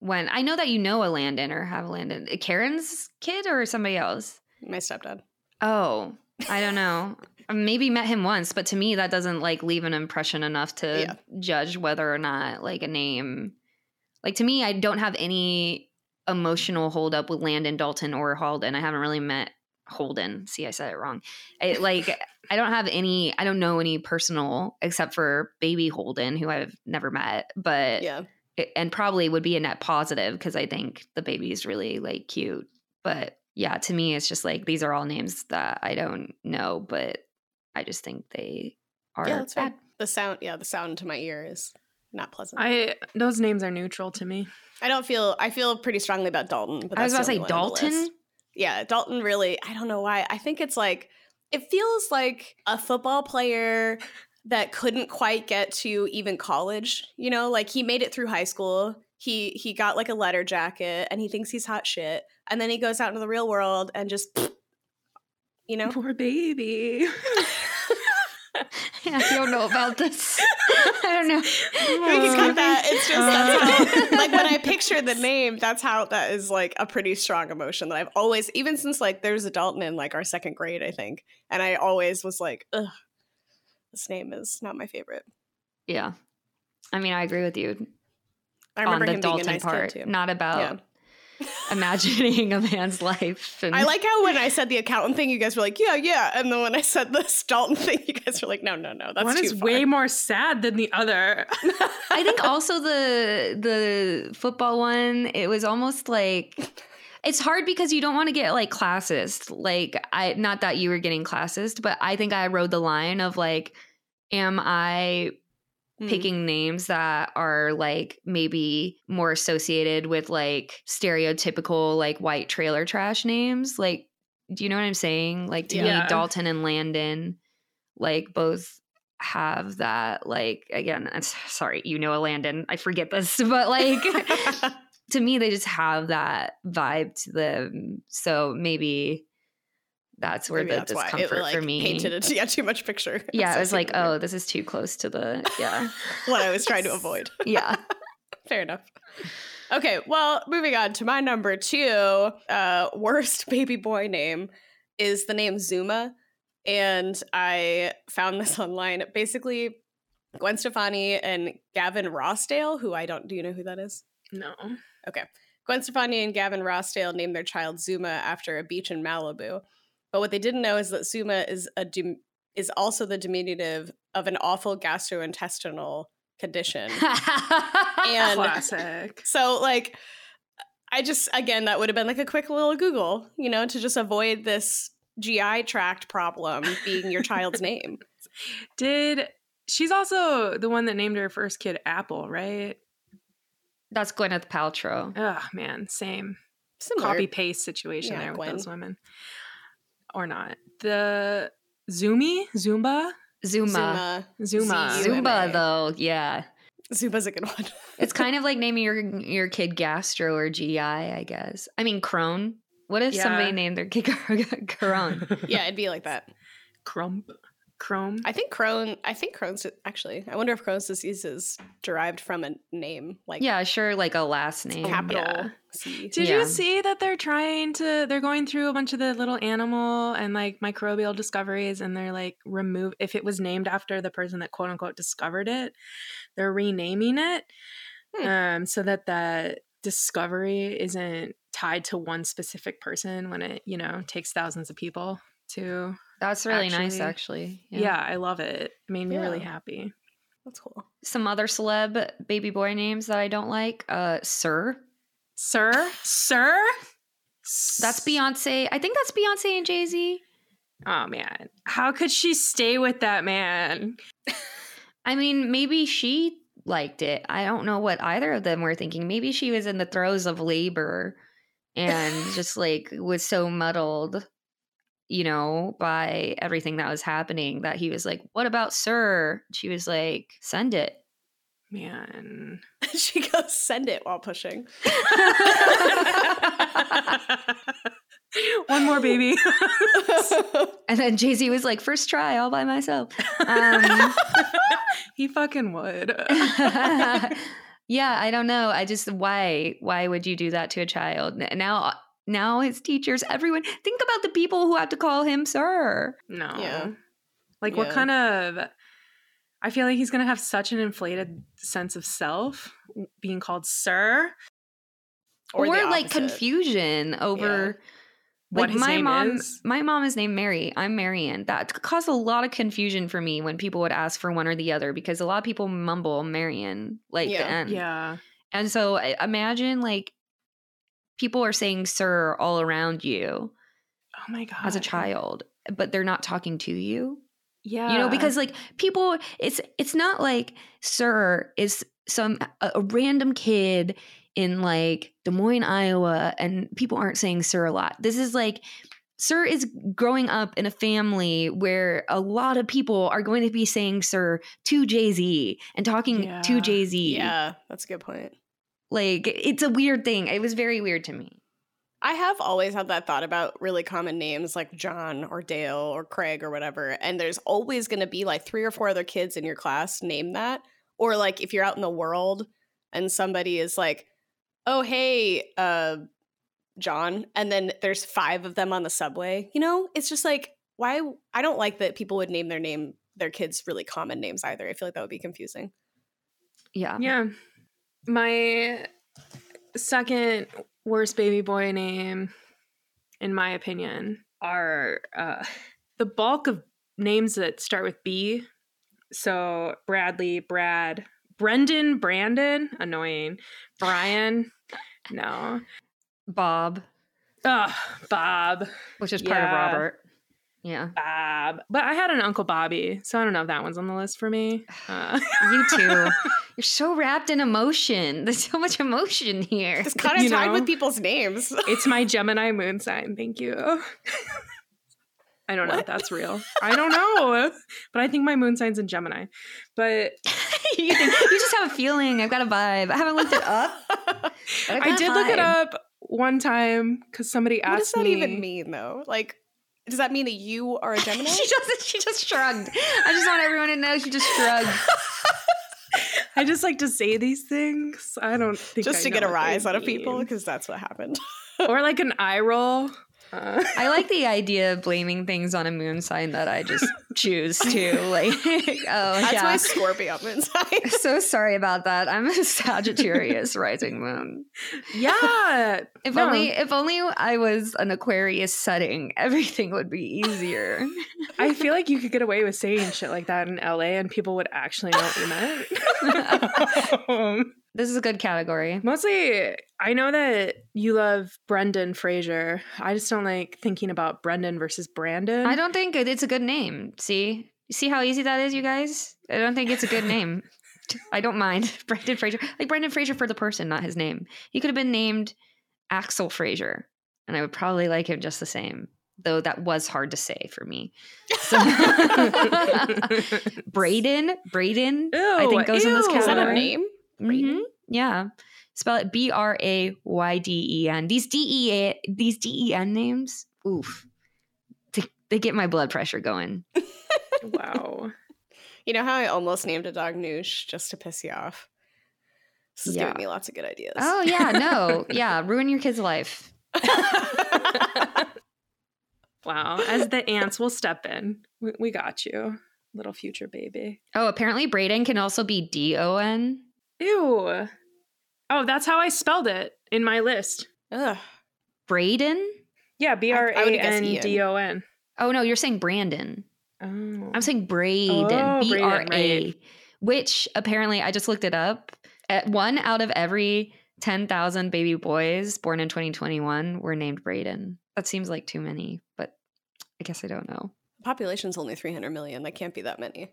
when I know that you know a Landon or have a Landon. Eh, Karen's kid or somebody else? My stepdad. Oh, I don't know. Um, maybe met him once, but to me that doesn't like leave an impression enough to Yeah. judge whether or not like a name. Like to me, I don't have any emotional holdup with Landon Dalton or Holden. I haven't really met Holden. See, I said it wrong. I, like I don't have any. I don't know any personal except for baby Holden, who I've never met. But Yeah. It- and probably would be a net positive because I think the baby is really like cute. But yeah, to me, it's just like these are all names that I don't know, but I just think they are Yeah, that's bad. fair. The sound yeah, the sound to my ear is not pleasant. I those names are neutral to me. I don't feel I feel pretty strongly about Dalton. But I was that's about to say only one on the Dalton. Yeah, Dalton really. I don't know why. I think it's like it feels like a football player that couldn't quite get to even college. You know, like he made it through high school. He he got like a letter jacket, and he thinks he's hot shit. And then he goes out into the real world and just, you know. Poor baby. yeah, I don't know about this. I don't know. We can cut that. It's just that's Uh. how, like when I picture the name, that's how that is like a pretty strong emotion that I've always, even since like there's a Dalton in like our second grade, I think, and I always was like, ugh, this name is not my favorite. Yeah, I mean, I agree with you I on remember the him Dalton being a nice part, kid too. not about Yeah. imagining a man's life. And I like how when I said the accountant thing, you guys were like, yeah, yeah, and then when I said the Dalton thing, you guys were like, no, no, no, that's One too is far. way more sad than the other. I think also the the football one, it was almost like it's hard because you don't want to get like classist. Like I not that you were getting classist, but I think I rode the line of like, am I Mm. picking names that are like maybe more associated with like stereotypical like white trailer trash names? Like, do you know what I'm saying? Like to Yeah. me, Dalton and Landon, like both have that like again I'm sorry you know a landon i forget this but like to me they just have that vibe to them so maybe that's where Maybe the that's why discomfort it like for me painted it yeah too much picture. yeah it was like oh this is too close to the yeah what I was trying to avoid. yeah Fair enough. Okay, well, moving on to my number two, uh, worst baby boy name is the name Zuma. And I found this online. Basically, Gwen Stefani and Gavin Rossdale, who I don't, do you know who that is? no. Gwen Stefani and Gavin Rossdale named their child Zuma after a beach in Malibu. But what they didn't know is that Zuma is a is also the diminutive of an awful gastrointestinal condition. and Classic. so like I just again that would have been like a quick little Google, you know, to just avoid this GI tract problem being your child's name. Did she's also the one that named her first kid Apple, right? That's Gwyneth Paltrow. Oh man, same Similar. copy paste situation Yeah, there with Gwen. those women, or not the Zumi Zumba Zuma. Zuma. Zuma. Zumba, though, yeah. Zuma's a good one. It's kind of like naming your your kid Gastro or GI, I guess. I mean, Crohn. What if somebody named their kid Crohn? yeah, it'd be like that. Crump, Chrome. I think Crohn. I think Crohn's actually. I wonder if Crohn's disease is derived from a name like yeah, sure, like a last name. capital yeah. C. Did Yeah. you see that they're trying to they're going through a bunch of the little animal and like microbial discoveries and they're like remove if it was named after the person that quote unquote discovered it, they're renaming it Hmm. um so that that discovery isn't tied to one specific person when it, you know, takes thousands of people to That's really nice, Actually- actually. Yeah, I love it. It made me really happy. That's cool. Some other celeb baby boy names that I don't like. Uh, Sir. Sir? Sir? That's Beyonce. I think that's Beyonce and Jay Z. Oh man. How could she stay with that man? I mean, maybe she liked it. I don't know what either of them were thinking. Maybe she was in the throes of labor and just like was so muddled, you know, by everything that was happening that he was like, What about Sir? She was like, Send it. Man. she goes send it while pushing. One more baby. And then Jay Z was like, First try, all by myself. Um, he fucking would. yeah, I don't know. I just why why would you do that to a child? Now now his teachers, everyone think about the people who have to call him sir. No. Yeah. Like what kind of I feel like he's gonna have such an inflated sense of self being called sir. Or, the like confusion over What like his my name mom is. my mom is named Mary. I'm Marian. That caused a lot of confusion for me when people would ask for one or the other because a lot of people mumble Marian like Yeah. the end. Yeah. And so imagine like people are saying sir all around you. Oh my god. as a child but they're not talking to you Yeah. you know because like people it's it's not like sir is some a, a random kid in like Des Moines Iowa and people aren't saying sir a lot this is like sir is growing up in a family where a lot of people are going to be saying sir to Jay-Z and talking Yeah. to Jay-Z Yeah, that's a good point. Like it's a weird thing it was very weird to me I have always had that thought about really common names like John or Dale or Craig or whatever. And there's always going to be like three or four other kids in your class name that. Or like if you're out in the world and somebody is like, oh, hey, uh, John. And then there's five of them on the subway. You know, it's just like, why? I don't like that people would name their name, their kids really common names either. I feel like that would be confusing. yeah Yeah. My second worst baby boy name, in my opinion, are uh, the bulk of names that start with B. So Bradley, Brad, Brendan, Brandon, annoying. Brian, no. Bob Ugh, Bob, which is part of Robert yeah Bob. But I had an Uncle Bobby, so I don't know if that one's on the list for me. Uh, You too. You're so wrapped in emotion. There's so much emotion here. It's kind of You tied know? with people's names. It's my Gemini moon sign. Thank you. I don't know if that's real. I don't know. But I think my moon sign's in Gemini. But you, think, you just have a feeling. I've got a vibe. I haven't looked it up. I've I did look it up one time because somebody asked. what does asked that me. even mean, though? Like, does that mean that you are a Gemini? she just she just shrugged. I just want everyone to know she just shrugged. I just like to say these things. I don't think just I to get a rise out of people because that's what happened. or like an eye roll Uh, I like the idea of blaming things on a moon sign that I just choose to. Like, oh That's yeah. my Scorpio moon sign. so sorry about that. I'm a Sagittarius rising moon. yeah. If No. only if only I was an Aquarius setting, everything would be easier. I feel like you could get away with saying shit like that in LA and people would actually know what you meant. Um, this is a good category. Mostly, I know that you love Brendan Fraser. I just don't like thinking about Brendan versus Brandon. I don't think it's a good name. See? See how easy that is, you guys? I don't think it's a good name. I don't mind. Brendan Fraser. Like Brendan Fraser for the person, not his name. He could have been named Axel Fraser, and I would probably like him just the same. Though that was hard to say for me. So Braden, Braden, I think goes in this ew. Is that a category. name? Mhm. Yeah. Spell it B R A Y D E N. These D E A these D E N names, oof. They, they get my blood pressure going. Wow. You know how I almost named a dog Noosh just to piss you off? This is Yeah. giving me lots of good ideas. Oh yeah, no. Yeah, ruin your kid's life. Wow. As the aunts will step in. We, we got you, little future baby. Oh, apparently Braden can also be D O N. Ew. Oh, that's how I spelled it in my list. Ugh. Braden? Yeah, B R I A would've guessed N D O N. Oh no, you're saying Brandon. Oh. I'm saying Braden. Oh, B Braden, R A. right. Which apparently I just looked it up. At one out of every 10,000 baby boys born in 2021 were named Braden. That seems like too many, but I guess I don't know. Population's only 300 million. That can't be that many.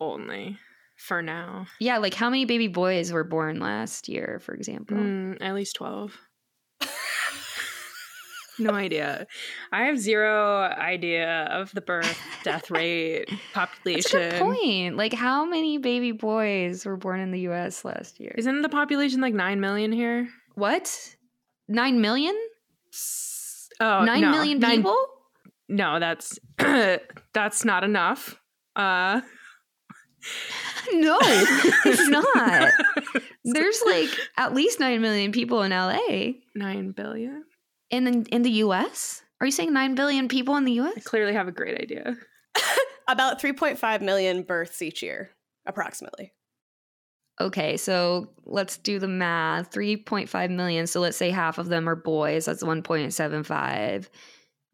only for now. Yeah, like how many baby boys were born last year, for example? Mm, at least 12. no idea. I have zero idea of the birth death rate That's population. a good point. Like how many baby boys were born in the US last year? Isn't the population like 9 million here? what? 9 million? Oh, Nine no. million Nine- people? No, that's that's not enough. Uh No, it's not. There's like at least 9 million people in LA. 9 billion. In the, in the US? Are you saying 9 billion people in the US? I clearly have a great idea. About 3.5 million births each year, approximately. Okay, so let's do the math. 3.5 million. So let's say half of them are boys. That's 1.75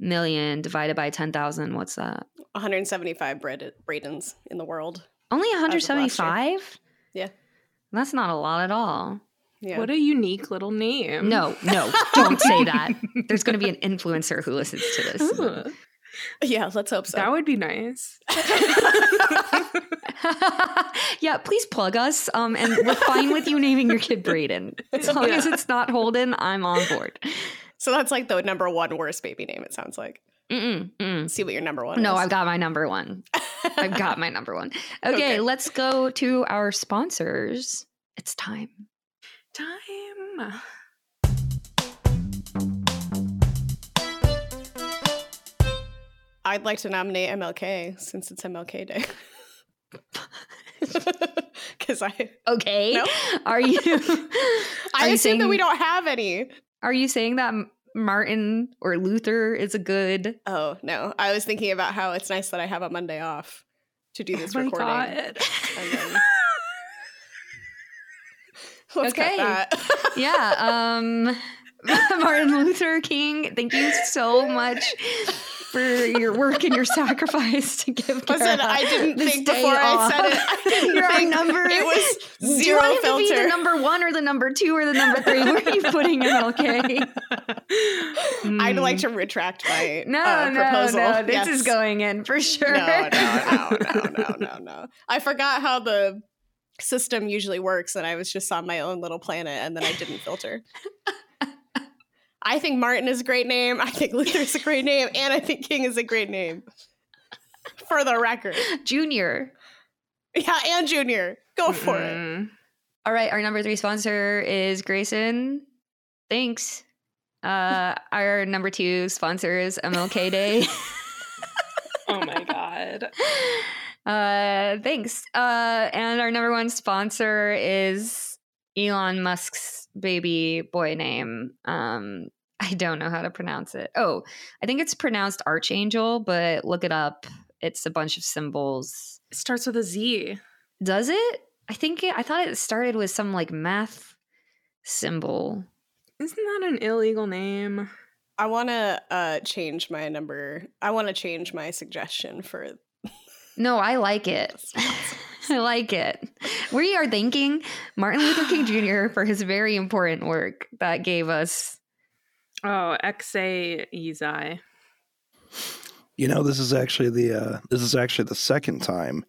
million divided by 10,000. What's that? 175 Brad- Bradens in the world. Only of last year. 175? Yeah. That's not a lot at all. Yeah. What a unique little name. No, no, don't say that. There's going to be an influencer who listens to this. Ugh, yeah, let's hope so. that would be nice. yeah, please plug us. Um, and we're fine with you naming your kid Braden. As long as it's not Holden, I'm on board. so that's like the number one worst baby name, it sounds like. Mm-mm, mm. See what your number one No, is. I've got my number one. I've got my number one. Okay, Okay. let's go to our sponsors. It's time. Time. I'd like to nominate MLK since it's MLK Day. Because I, Okay. No? Are you? I you assume that we don't have any. Are you saying that M- Martin or Luther is a good? Oh no, I was thinking about how it's nice that I have a Monday off to do this oh recording. God. Then- Okay. Yeah. Um, Martin Luther King. Thank you so much for your work and your sacrifice to give. Listen, I didn't think before I said it. I didn't You're think number. It was Do you zero want to be the number one or the number two or the number three? Where are you putting MLK? I'd like Mm. to retract my No, uh, no, proposal. no. This Yes. is going in for sure. No, no, no, no, no, no, no. I forgot how the system usually works, and I was just on my own little planet, and then I didn't filter. I think Martin is a great name. I think Luther is a great name, and I think King is a great name. For the record, Junior. yeah, and Junior, go for it. Mm. All right, our number three sponsor is Grayson. Thanks. Uh, our number two sponsor is MLK Day. Oh my god. uh, thanks. Uh, and our number one sponsor is Elon Musk's baby boy name. Um, I don't know how to pronounce it. Oh, I think it's pronounced Archangel, but look it up. It's a bunch of symbols. It starts with a Z. Does it? I think it, I thought it started with some like math symbol. Isn't that an illegal name? I want to uh, change my number. I want to change my suggestion for. No, I like it. I like it. We are thanking Martin Luther King Jr. for his very important work that gave us. Oh, XA Ezai. You know, this is actually the uh, this is actually the second time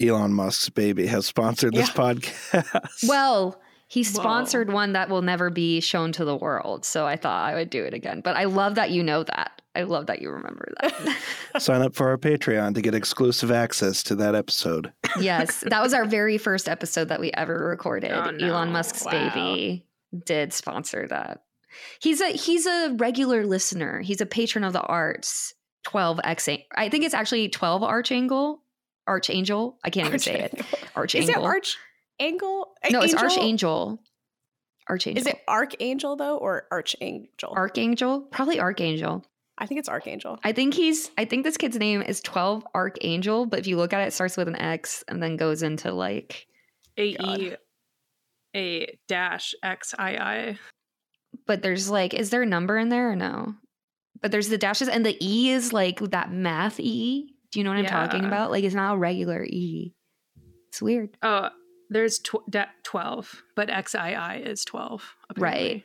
Elon Musk's baby has sponsored this Yeah. podcast. Well, he Whoa. sponsored one that will never be shown to the world. So I thought I would do it again. But I love that you know that. I love that you remember that. Sign up for our Patreon to get exclusive access to that episode. yes, that was our very first episode that we ever recorded. Oh, no. Elon Musk's Wow. baby did sponsor that. He's a he's a regular listener. He's a patron of the arts. 12 X I think it's actually 12 Archangel. Archangel. I can't even say it. Archangel. it archangel? no, it's Archangel. Archangel. Is it archangel though, or archangel? Archangel? Probably Archangel. I think it's archangel. I think he's I think this kid's name is 12 Archangel, but if you look at it, it starts with an X and then goes into like A God. E A dash X I I. but there's like is there a number in there or no? But there's the dashes and the E is like that math E. Do you know what I'm talking about? Like it's not a regular E. It's weird. Oh, there's tw- da- 12, but XII is 12. apparently. Right.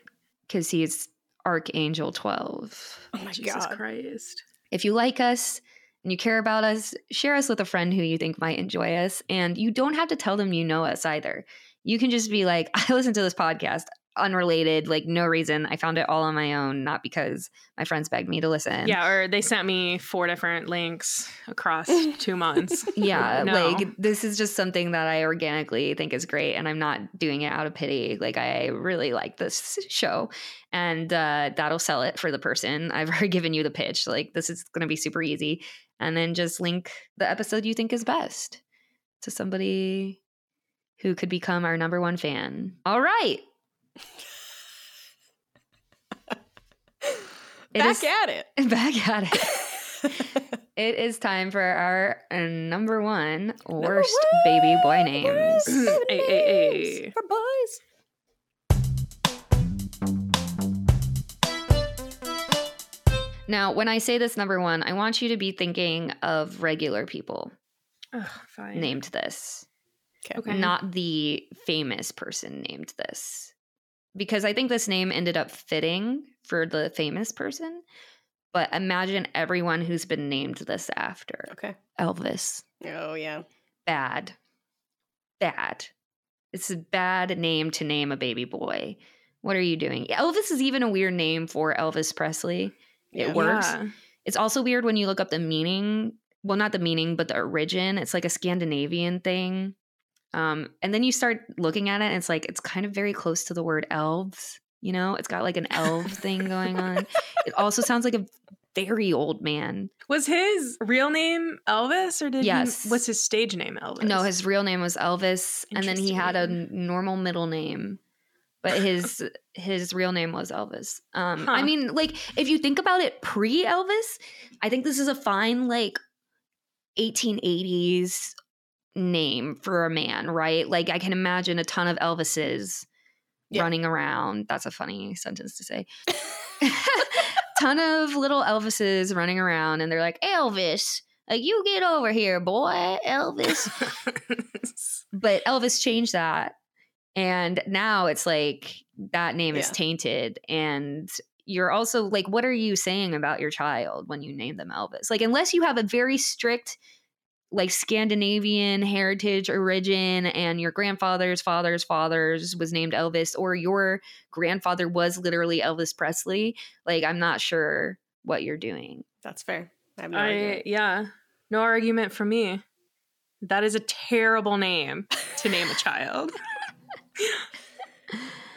Cuz he's Archangel 12. Oh my Jesus god. Christ. If you like us and you care about us, share us with a friend who you think might enjoy us. And you don't have to tell them you know us either. You can just be like, I listen to this podcast, unrelated, like no reason. I found it all on my own, not because my friends begged me to listen. Yeah, or they sent me four different links across two months. Yeah, No. like this is just something that I organically think is great, and I'm not doing it out of pity. Like I really like this show, and uh, that'll sell it for the person. I've already given you the pitch. Like this is going to be super easy, and then just link the episode you think is best to somebody who could become our number one fan. All right, Back is- at it. back at it. It is time for our uh, number one worst baby boy names. Baby Ay, ay, names ay. For boys. Now, when I say this number one, I want you to be thinking of regular people named this, Okay. not the famous person named this. Because I think this name ended up fitting for the famous person. But imagine everyone who's been named this after Okay. Elvis. Oh yeah. Bad. Bad. It's a bad name to name a baby boy. What are you doing? Elvis is even a weird name for Elvis Presley. Yeah. It works. Yeah. It's also weird when you look up the meaning. Well, not the meaning, but the origin. It's like a Scandinavian thing. Um, and then you start looking at it, and it's like it's kind of very close to the word elves. You know, it's got like an elf thing going on. It also sounds like a very old man. Was his real name Elvis or did Yes. he was his stage name Elvis? No, his real name was Elvis, and then he had a normal middle name, but his his real name was Elvis. Um, I mean, like if you think about it, pre Elvis, I think this is a fine like 1880s name for a man, right? Like I can imagine a ton of Elvises Yeah. running around. That's a funny sentence to say. ton of little Elvises running around, and they're like Elvis. Like you get over here, boy, Elvis but Elvis changed that. And now it's like that name is tainted. And you're also like, what are you saying about your child when you name them Elvis? Like, unless you have a very strict, like Scandinavian heritage origin and your grandfather's father's father's was named Elvis, or your grandfather was literally Elvis Presley, like, I'm not sure what you're doing. That's fair. I no I yeah. No argument for me. That is a terrible name to name a child.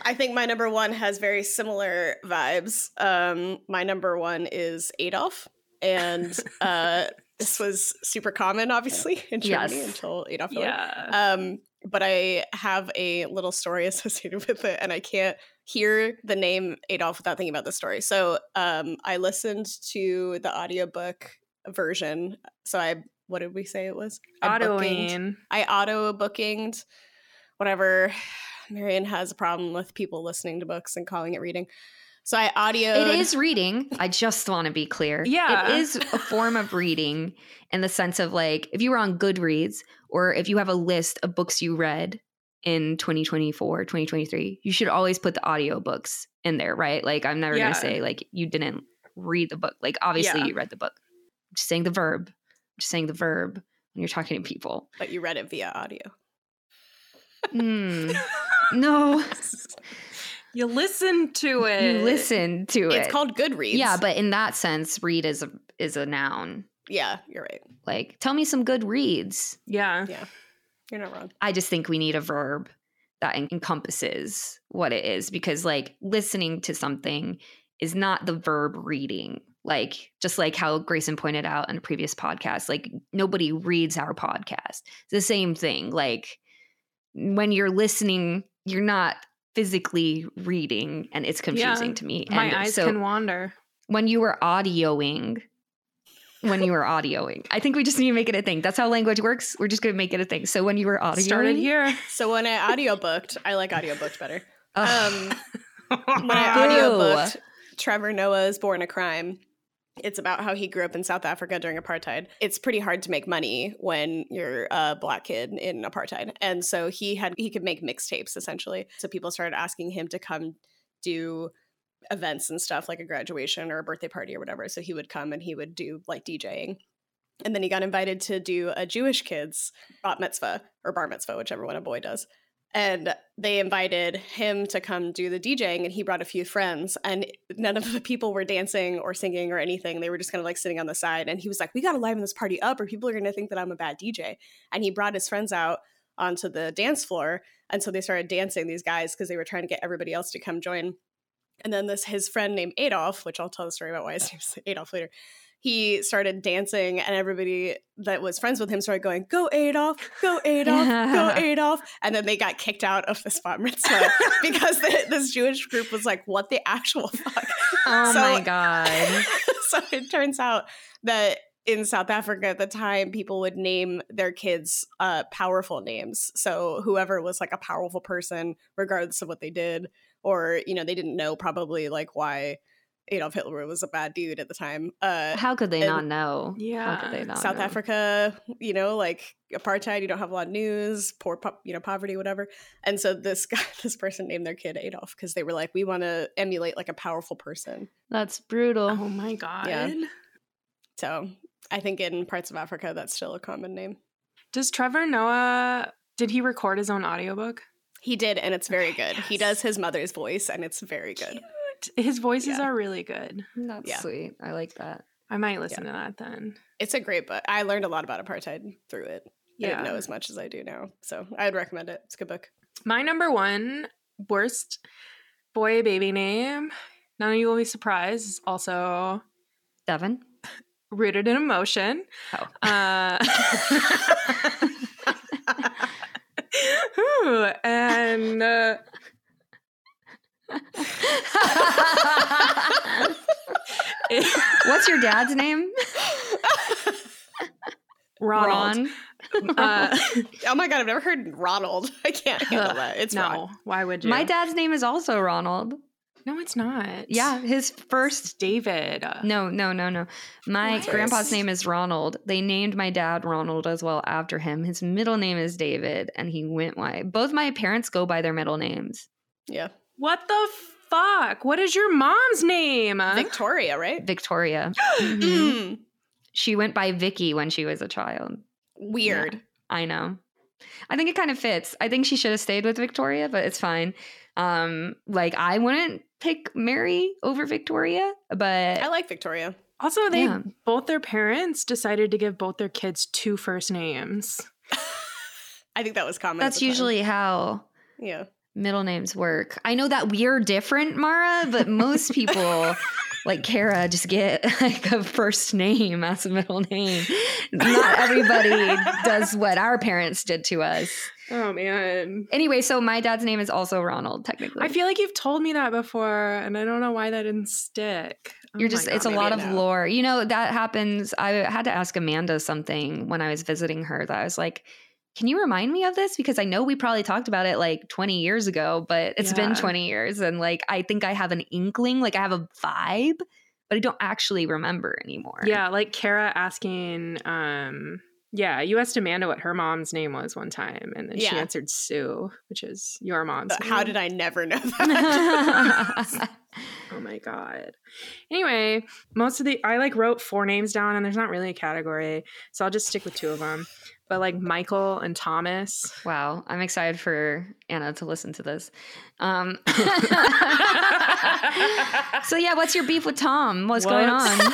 I think my number one has very similar vibes. Um, my number one is Adolf, and uh, this was super common, obviously, in Germany Yes. until Adolf Hitler. yeah. Um, but I have a little story associated with it, and I can't hear the name Adolf without thinking about the story. So um, I listened to the audiobook version. So I, what did we say it was? Autoing. I auto bookinged whatever. Marian has a problem with people listening to books and calling it reading. So I audio. It is reading. I just want to be clear. Yeah. It is a form of reading in the sense of like if you were on Goodreads or if you have a list of books you read in 2024, 2023, you should always put the audiobooks in there, right? Like I'm never Yeah. going to say like you didn't read the book. Like obviously Yeah. you read the book. I'm just saying the verb. I'm just saying the verb when you're talking to people. But you read it via audio. Hmm. no, You listen to it. you listen to it. It's called Goodreads. Yeah, but in that sense, read is a is a noun. yeah, you're right. Like, tell me some good reads. Yeah. Yeah, you're not wrong. I just think we need a verb that en- encompasses what it is because, like, listening to something is not the verb reading. Like, just like how Grayson pointed out in a previous podcast, like, nobody reads our podcast. It's the same thing. Like, when you're listening, you're not physically reading, and it's confusing Yeah. to me. My and eyes so can wander. when you were audioing, when you were audioing, I think we just need to make it a thing. That's how language works. We're just going to make it a thing. So when you were audioing, Started here. So when I audiobooked, I like audiobooked better. Ugh, Um, when I Boo. audiobooked Trevor Noah's Born a Crime, it's about how he grew up in South Africa during apartheid. It's pretty hard to make money when you're a black kid in apartheid. And so he had he could make mixtapes essentially. So people started asking him to come do events and stuff like a graduation or a birthday party or whatever. So he would come and he would do like DJing. And then he got invited to do a Jewish kid's bat mitzvah or bar mitzvah, whichever one a boy does and they invited him to come do the DJing and he brought a few friends and none of the people were dancing or singing or anything. They were just kind of like sitting on the side and he was like we got to liven this party up or people are going to think that I'm a bad DJ and he brought his friends out onto the dance floor and so they started dancing these guys because they were trying to get everybody else to come join. And then this his friend named Adolf which I'll tell the story about why his name's Adolf later he started dancing and everybody that was friends with him started going go Adolf go Adolf go Adolf and then they got kicked out of the spot mitzvah because the, this Jewish group was like what the actual fuck oh So- my god! so it turns out that in South Africa at the time, people would name their kids uh, powerful names. So whoever was like a powerful person, regardless of what they did, or you know, they didn't know probably like why Adolf Hitler was a bad dude at the time. Uh, How could they and- not know? Yeah. How could they not South know? Africa, you know, like apartheid, you don't have a lot of news, poor, po- you know, poverty, whatever. And so this guy, this person named their kid Adolf because they were like, we want to emulate like a powerful person. That's brutal. Oh my god. Yeah. So I think in parts of Africa, that's still a common name. Does Trevor Noah did he record his own audiobook? He did, and it's very good. He does his mother's voice, and it's very good. Cute. His voices Yeah. are really good. That's Yeah. sweet. I like that. I might listen to that then. It's a great book. I learned a lot about apartheid through it. I Yeah. didn't know as much as I do now, so I'd recommend it. It's a good book. My number one worst boy baby name. None of you will be surprised. Is also Devin. rooted in emotion. Oh. Uh, Ooh, and uh, What's your dad's name? Ronald. Ron. Uh, oh my god, I've never heard Ronald. I can't handle that. It's no, Ron. why would you? My dad's name is also Ronald. No, it's not. Yeah, his It's first. David. No, no, no, no. My What? grandpa's name is Ronald. They named my dad Ronald as well after him. His middle name is David, and he went by. Both my parents go by their middle names. Yeah, What the fuck? What is your mom's name? Victoria, right? Victoria. Mhm. Mm. She went by Vicky when she was a child. Weird. I know. I think it kind of fits. I think she should have stayed with Victoria, but it's fine. Um, like I wouldn't pick Mary over Victoria, but I like Victoria. Also, they Yeah. both their parents decided to give both their kids two first names. I think that was common. that's the time. usually how yeah. Middle names work. I know that we're different, Mara, but most people like Kara just get like a first name as a middle name. Not everybody does what our parents did to us. Oh man. Anyway, so my dad's name is also Ronald, technically. I feel like you've told me that before, and I don't know why that didn't stick. Oh You're my just, it's a lot of maybe I know. lore. You know, that happens. I had to ask Amanda something when I was visiting her that I was like, can you remind me of this? Because I know we probably talked about it like 20 years ago, but it's been 20 years. And like, I think I have an inkling, like I have a vibe, but I don't actually remember anymore. Yeah, like Kara asking, um, yeah, you asked Amanda what her mom's name was one time, and then she answered Sue, which is your mom's. But how did I never know that? Oh my god. Anyway, most of the I like wrote four names down, and there's not really a category, so I'll just stick with two of them. But like Michael and Thomas. wow. I'm excited for Anna to listen to this. Um, so, yeah, what's your beef with Tom? What's going on?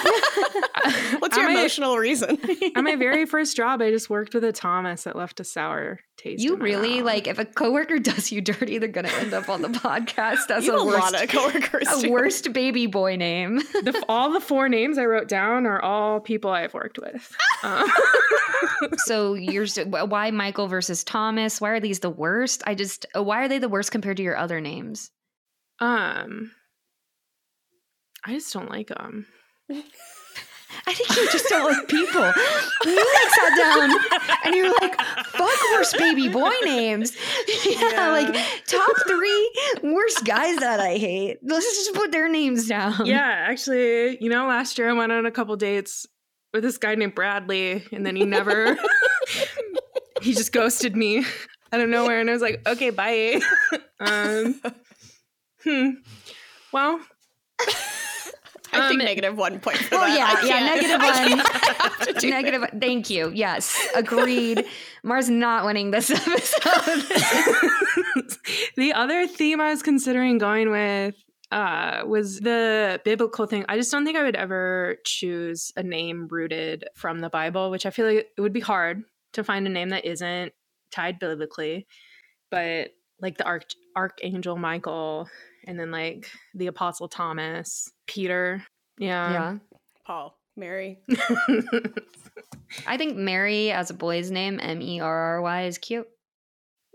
What's your I'm a- emotional reason? At my very first job, I just worked with a Thomas that left a sour taste. You really mouth. like if a coworker does you dirty, they're gonna end up on the podcast as you have a a worst, lot of coworkers. a too. worst baby boy name. the, all the four names I wrote down are all people I've worked with. Um, so you're why Michael versus Thomas? Why are these the worst? I just why are they the worst compared to your other names? um, I just don't like them. I think you just don't like people. You like sat down and you were like, "Fuck worst baby boy names." yeah, Yeah. like top three worst guys that I hate. Let's just put their names down. yeah, actually, you know, last year I went on a couple dates with this guy named Bradley, and then he never, he just ghosted me out of nowhere, and I was like, okay, bye. Um, hmm. Well, I think Um, negative one point for Oh that. yeah, yeah, negative one. can't- I have to do Negative. Thank you. Yes, agreed. Mars not winning this episode. the other theme I was considering going with uh, was the biblical thing. I just don't think I would ever choose a name rooted from the Bible, which I feel like it would be hard to find a name that isn't tied biblically. But like the arch- archangel Michael, and then like the apostle Thomas, Peter. Yeah. yeah, Paul, Mary. I think Mary as a boy's name, M E R R Y, is cute.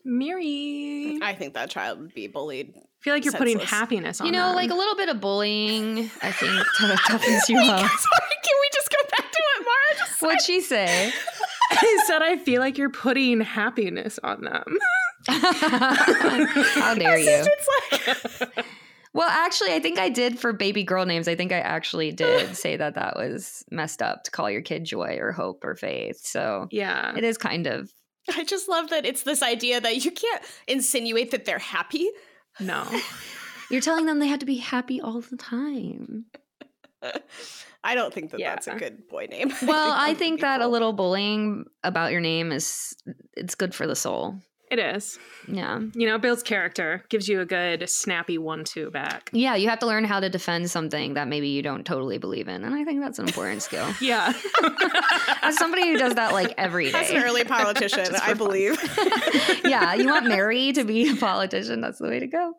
Mary. I I think that child would be bullied. feel like you're putting happiness on them. You know, them. like a little bit of bullying. I think t- toughens you up. Sorry, can we just go back to what Mara just said? What'd she say? I said I feel like you're putting happiness on them. How dare you? It's like Well, actually, I think I did for baby girl names. I think I actually did say that that was messed up to call your kid Joy or Hope or Faith. So Yeah. it is kind of. I just love that it's this idea that you can't insinuate that they're happy. No. You're telling them they have to be happy all the time. I don't think that Yeah. that's a good boy name. Well, I that would think that a little bullying about your name is it's good for the soul. It is. Yeah. You know, it builds character, gives you a good snappy one two back. Yeah, you have to learn how to defend something that maybe you don't totally believe in. And I think that's an important skill. Yeah. As somebody who does that like every As an early politician, I believe. yeah, you want Mary to be a politician. That's the way to go.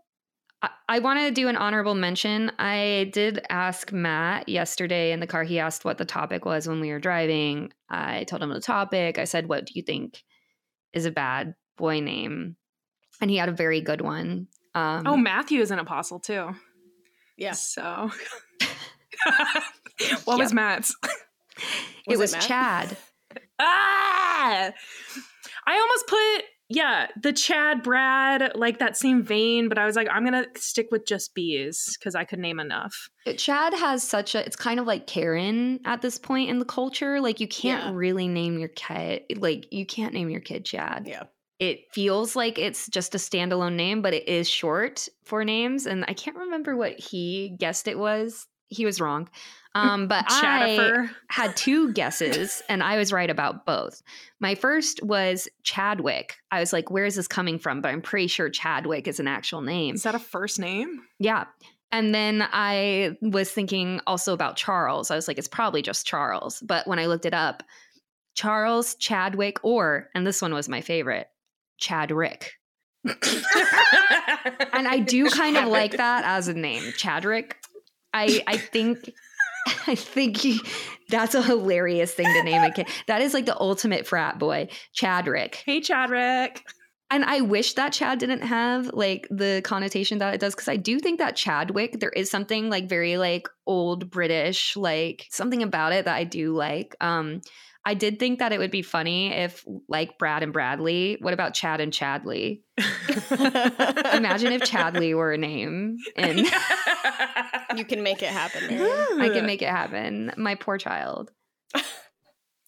I, I want to do an honorable mention. I did ask Matt yesterday in the car. He asked what the topic was when we were driving. I told him the topic. I said, What do you think is a bad boy name? And he had a very good one. Um, oh, Matthew is an apostle too. Yeah. So what was Yeah. Matt's? it was it was Matt? Chad. Ah I almost put yeah, the Chad Brad, like that same vein, but I was like, I'm gonna stick with just bees because I could name enough. Chad has such a it's kind of like Karen at this point in the culture. Like you can't Yeah. really name your kid like you can't name your kid Chad. Yeah. It feels like it's just a standalone name, but it is short for names. And I can't remember what he guessed it was. He was wrong. Um, but I had two guesses and I was right about both. My first was Chadwick. I was like, where is this coming from? But I'm pretty sure Chadwick is an actual name. Is that a first name? Yeah. And then I was thinking also about Charles. I was like, it's probably just Charles. But when I looked it up, Charles, Chadwick, or, and this one was my favorite, Chadrick. And I do kind of like that as a name, Chadrick. I I think I think he, that's a hilarious thing to name a kid. That is like the ultimate frat boy, Chadrick. Hey, Chadrick. And I wish that Chad didn't have like the connotation that it does because I do think that Chadwick, there is something like very like old British, like something about it that I do like. Um, I did think that it would be funny if like Brad and Bradley. What about Chad and Chadley? Imagine if Chadley were a name and you can make it happen. Mary. I can make it happen. My poor child.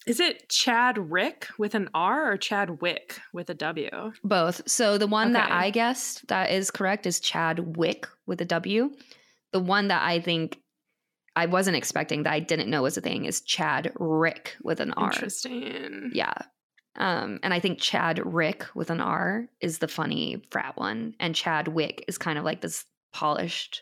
Is it Chad Rick with an R or Chad Wick with a W? Both. So the one that I guessed that is correct is Chad Wick with a W. The one that I think I wasn't expecting that I didn't know was a thing is Chad Rick with an R. Interesting. Yeah. Um, and I think Chad Rick with an R is the funny frat one, and Chad Wick is kind of like this polished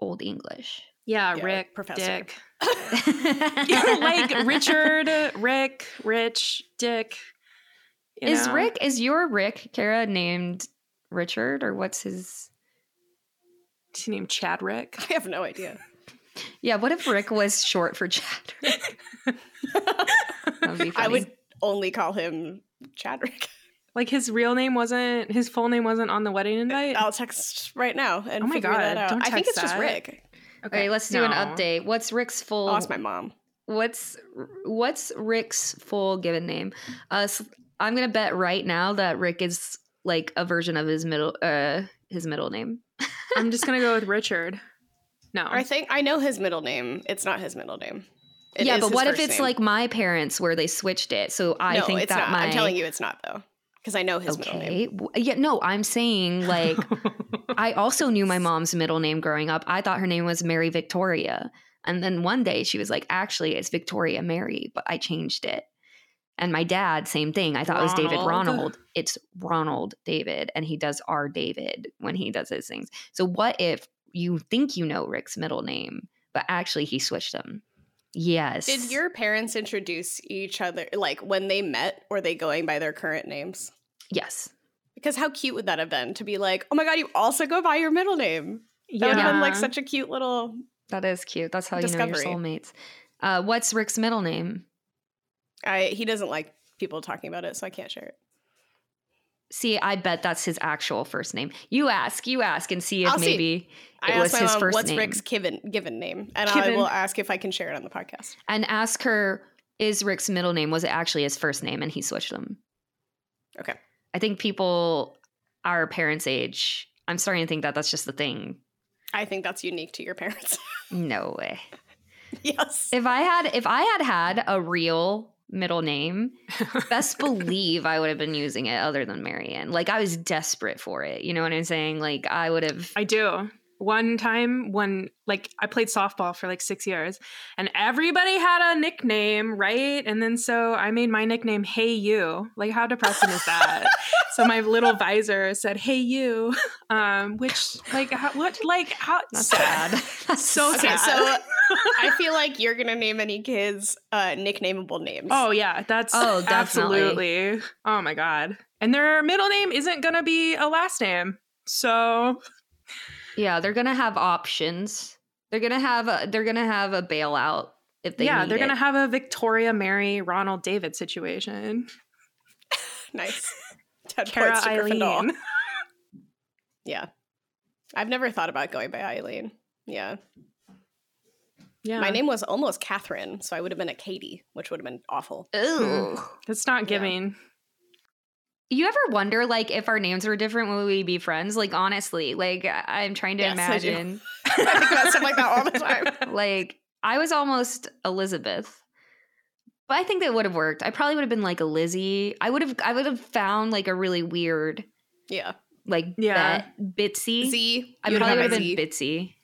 old English. Yeah, Yeah, Rick, professor. Dick. like Richard, Rick, Rich, Dick. you is know? Rick is your Rick Kara named Richard or what's his? Is he named Chad Rick? I have no idea. Yeah, what if Rick was short for Chad? Rick? That would be funny. I would only call him Chadrick. Like his real name wasn't his full name wasn't on the wedding invite. I'll text right now and Oh my figure God, that out. don't I think text it's just. Rick. Okay, let's do an update. What's Rick's full? I'll ask my mom. What's what's Rick's full given name? Uh, s- I'm gonna bet right now that Rick is like a version of his middle uh his middle name. I'm just gonna go with Richard. No, I think I know his middle name. It's not his middle name. It yeah, but what if it's name. like my parents where they switched it? So I no, think it's that not. my I'm telling you, it's not though, because I know his middle name. yeah, no, I'm saying like I also knew my mom's middle name growing up. I thought her name was Mary Victoria. And then one day she was like, actually, it's Victoria Mary, but I changed it. And my dad, same thing. I thought it was David Ronald. Ronald. It's Ronald David, and he does R David when he does his things. So what if you think you know Rick's middle name, but actually he switched them? Yes. Did your parents introduce each other like when they met? Or they going by their current names? Yes. Because how cute would that have been to be like, oh my god, you also go by your middle name? That would have been like such a cute little. That is cute. That's how you know your soulmates. Uh, what's Rick's middle name? I he doesn't like people talking about it, so I can't share it. See, I bet that's his actual first name. You ask, you ask, and see if I'll see. maybe I it was his mom, first "What's name. Rick's given given name?" And I will ask if I can share it on the podcast. and ask her, is Rick's middle name was it actually his first name, and he switched them. Okay. I think people our parents' age. I'm starting to think that that's just the thing. I think that's unique to your parents. No way. yes. If I had, if I had had a real middle name, best believe I would have been using it other than Marian. Like I was desperate for it. You know what I'm saying? Like I would have. I do. One time when like I played softball for like 6 years and everybody had a nickname, right? And then so I made my nickname Hey You. Like how depressing is that? so my little visor said Hey You. Um which like how, what like how That's sad. So Okay, sad. so I feel like you're gonna name any kids uh, nicknameable names. Oh yeah, that's Oh, definitely. absolutely. Oh my god. And their middle name isn't going to be a last name. So Yeah, they're gonna have options. They're gonna have a they're gonna have a bailout if they yeah, need they're it. going to have a Victoria Mary Ronald David situation. nice. Ten Kara points to Gryffindor. Eileen. Yeah, I've never thought about going by Eileen. Yeah, Yeah. my name was almost Catherine, so I would have been a Katie, which would have been awful. Ooh. Hmm. That's not Yeah. giving. You ever wonder like if our names were different would we be friends? Like honestly, like I- I'm trying to Yes, I do. imagine. I think about stuff like that all the time. like I was almost Elizabeth. But I think that would have worked. I probably would have been like a Lizzie. I would have I would have found like a really weird Yeah, like Yeah. bet, Bitsy. Z. I probably would have have been Z. Bitsy.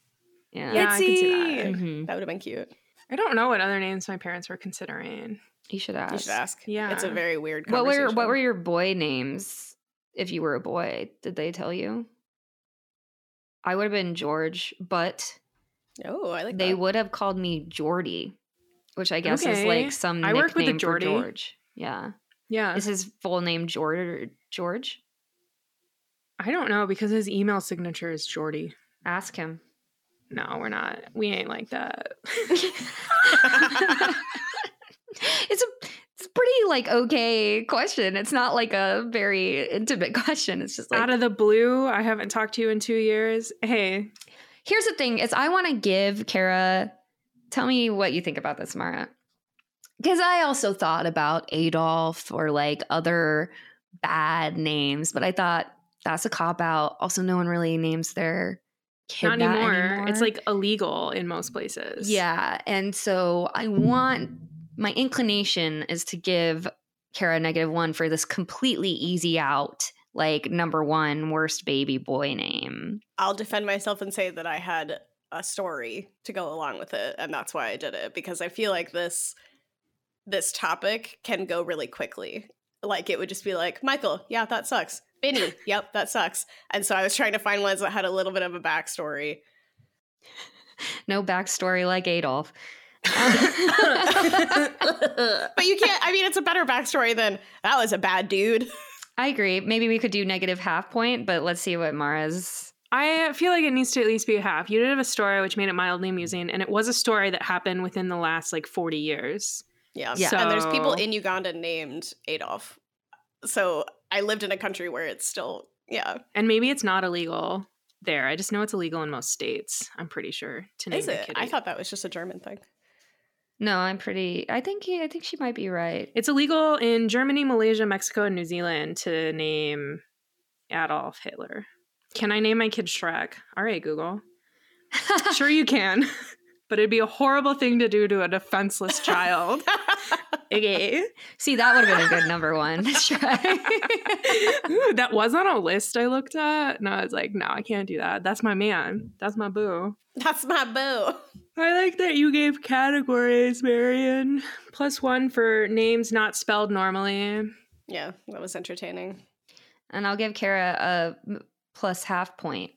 Yeah. Yeah, I could see that. Bitsy. Mhm. That would have been cute. I don't know what other names my parents were considering. You should ask. You should ask. Yeah. it's a very weird. What were what were your boy names if you were a boy? Did they tell you? I would have been George, but Oh, I like they that. would have called me Jordy, which I guess is like some I work with a nickname for George. Yeah. Yeah. Is his full name George George? I don't know because his email signature is Jordy. Ask him. No, we're not. We ain't like that. it's a it's it's pretty like okay question. It's not like a very intimate question. It's just like Out of the blue, I haven't talked to you in two years. Hey, here's the thing: is I want to give Kara. Tell me what you think about this, Mara. Because I also thought about Adolf or like other bad names, but I thought that's a cop out. Also, no one really names their kid not that anymore. anymore. It's like illegal in most places. Yeah. And so I want my inclination is to give Kara negative one for this completely easy out, like number one worst baby boy name. I'll defend myself and say that I had a story to go along with it, and that's why I did it because I feel like this this topic can go really quickly. Like it would just be like, Michael, yeah, that sucks. Benny, yep, that sucks. And so I was trying to find ones that had a little bit of a backstory. No backstory like Adolf. but you can't. I mean, it's a better backstory than that was a bad dude. I agree. Maybe we could do negative half point, but let's see what Mara's. I feel like it needs to at least be a half. You did have a story which made it mildly amusing, and it was a story that happened within the last like 40 years. Yeah. Yeah. And there's people in Uganda named Adolf. So I lived in a country where it's still, yeah. And maybe it's not illegal there. I just know it's illegal in most states. I'm pretty sure to name Is it? kid I thought that was just a German thing. No, I'm pretty. I think he. I think she might be right. It's illegal in Germany, Malaysia, Mexico, and New Zealand to name Adolf Hitler. Can I name my kid Shrek? All right, Google. Sure, you can. But it'd be a horrible thing to do to a defenseless child. okay. See, that would have been a good number one. Shrek. Ooh, that was on a list I looked at. And I was like, no, I can't do that. That's my man. That's my boo. That's my boo. I like that you gave categories, Marian. Plus one for names not spelled normally. Yeah, that was entertaining. and I'll give Kara a plus half point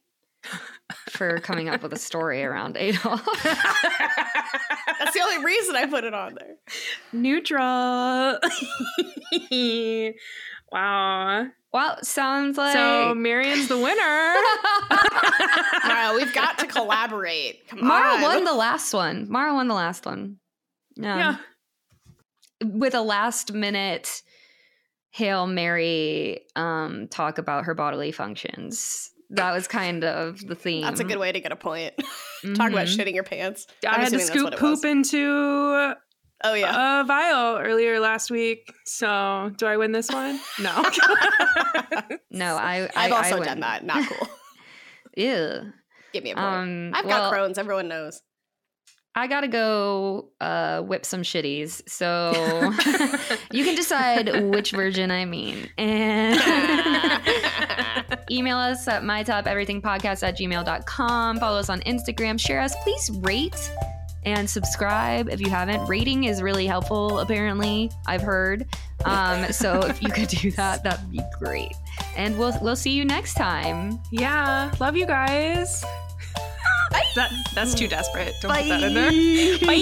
for coming up with a story around Adolf. That's the only reason I put it on there. Neutral. wow. well, sounds like So Marian's the winner. Mara, we've got to collaborate. Come Mara on. won the last one. Mara won the last one. Yeah. yeah. With a last minute Hail Mary um, talk about her bodily functions. That was kind of the theme. That's a good way to get a point. Talk about Mhm. shitting your pants. I I'm had to scoop what it was. poop into Oh yeah. a vial earlier last week. So do I win this one? No. No, I, I I've also I done that. Not cool. Ew. Give me a point. Um, I've well, got Crohn's. Everyone knows. I gotta go uh, whip some shitties. So you can decide which version I mean. And email us at mytopeverythingpodcast at gmail.com. Follow us on Instagram. Share us. Please rate and subscribe if you haven't. Rating is really helpful, apparently, I've heard. Um, so if you could do that, that'd be great. And we'll we'll see you next time. yeah. Love you guys. That, that's too desperate. Don't put that in there. Bye.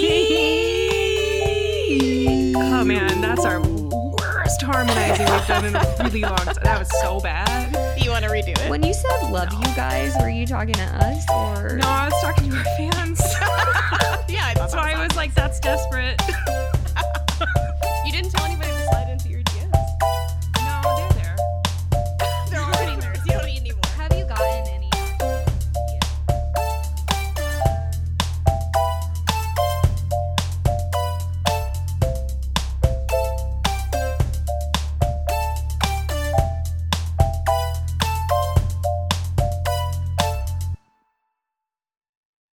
Oh man, that's our worst harmonizing we've done in a really long time. That was so bad. you want to redo it? When you said love no. you guys, were you talking to us or? No, I was talking to our fans. yeah, that's why I was like, that's desperate.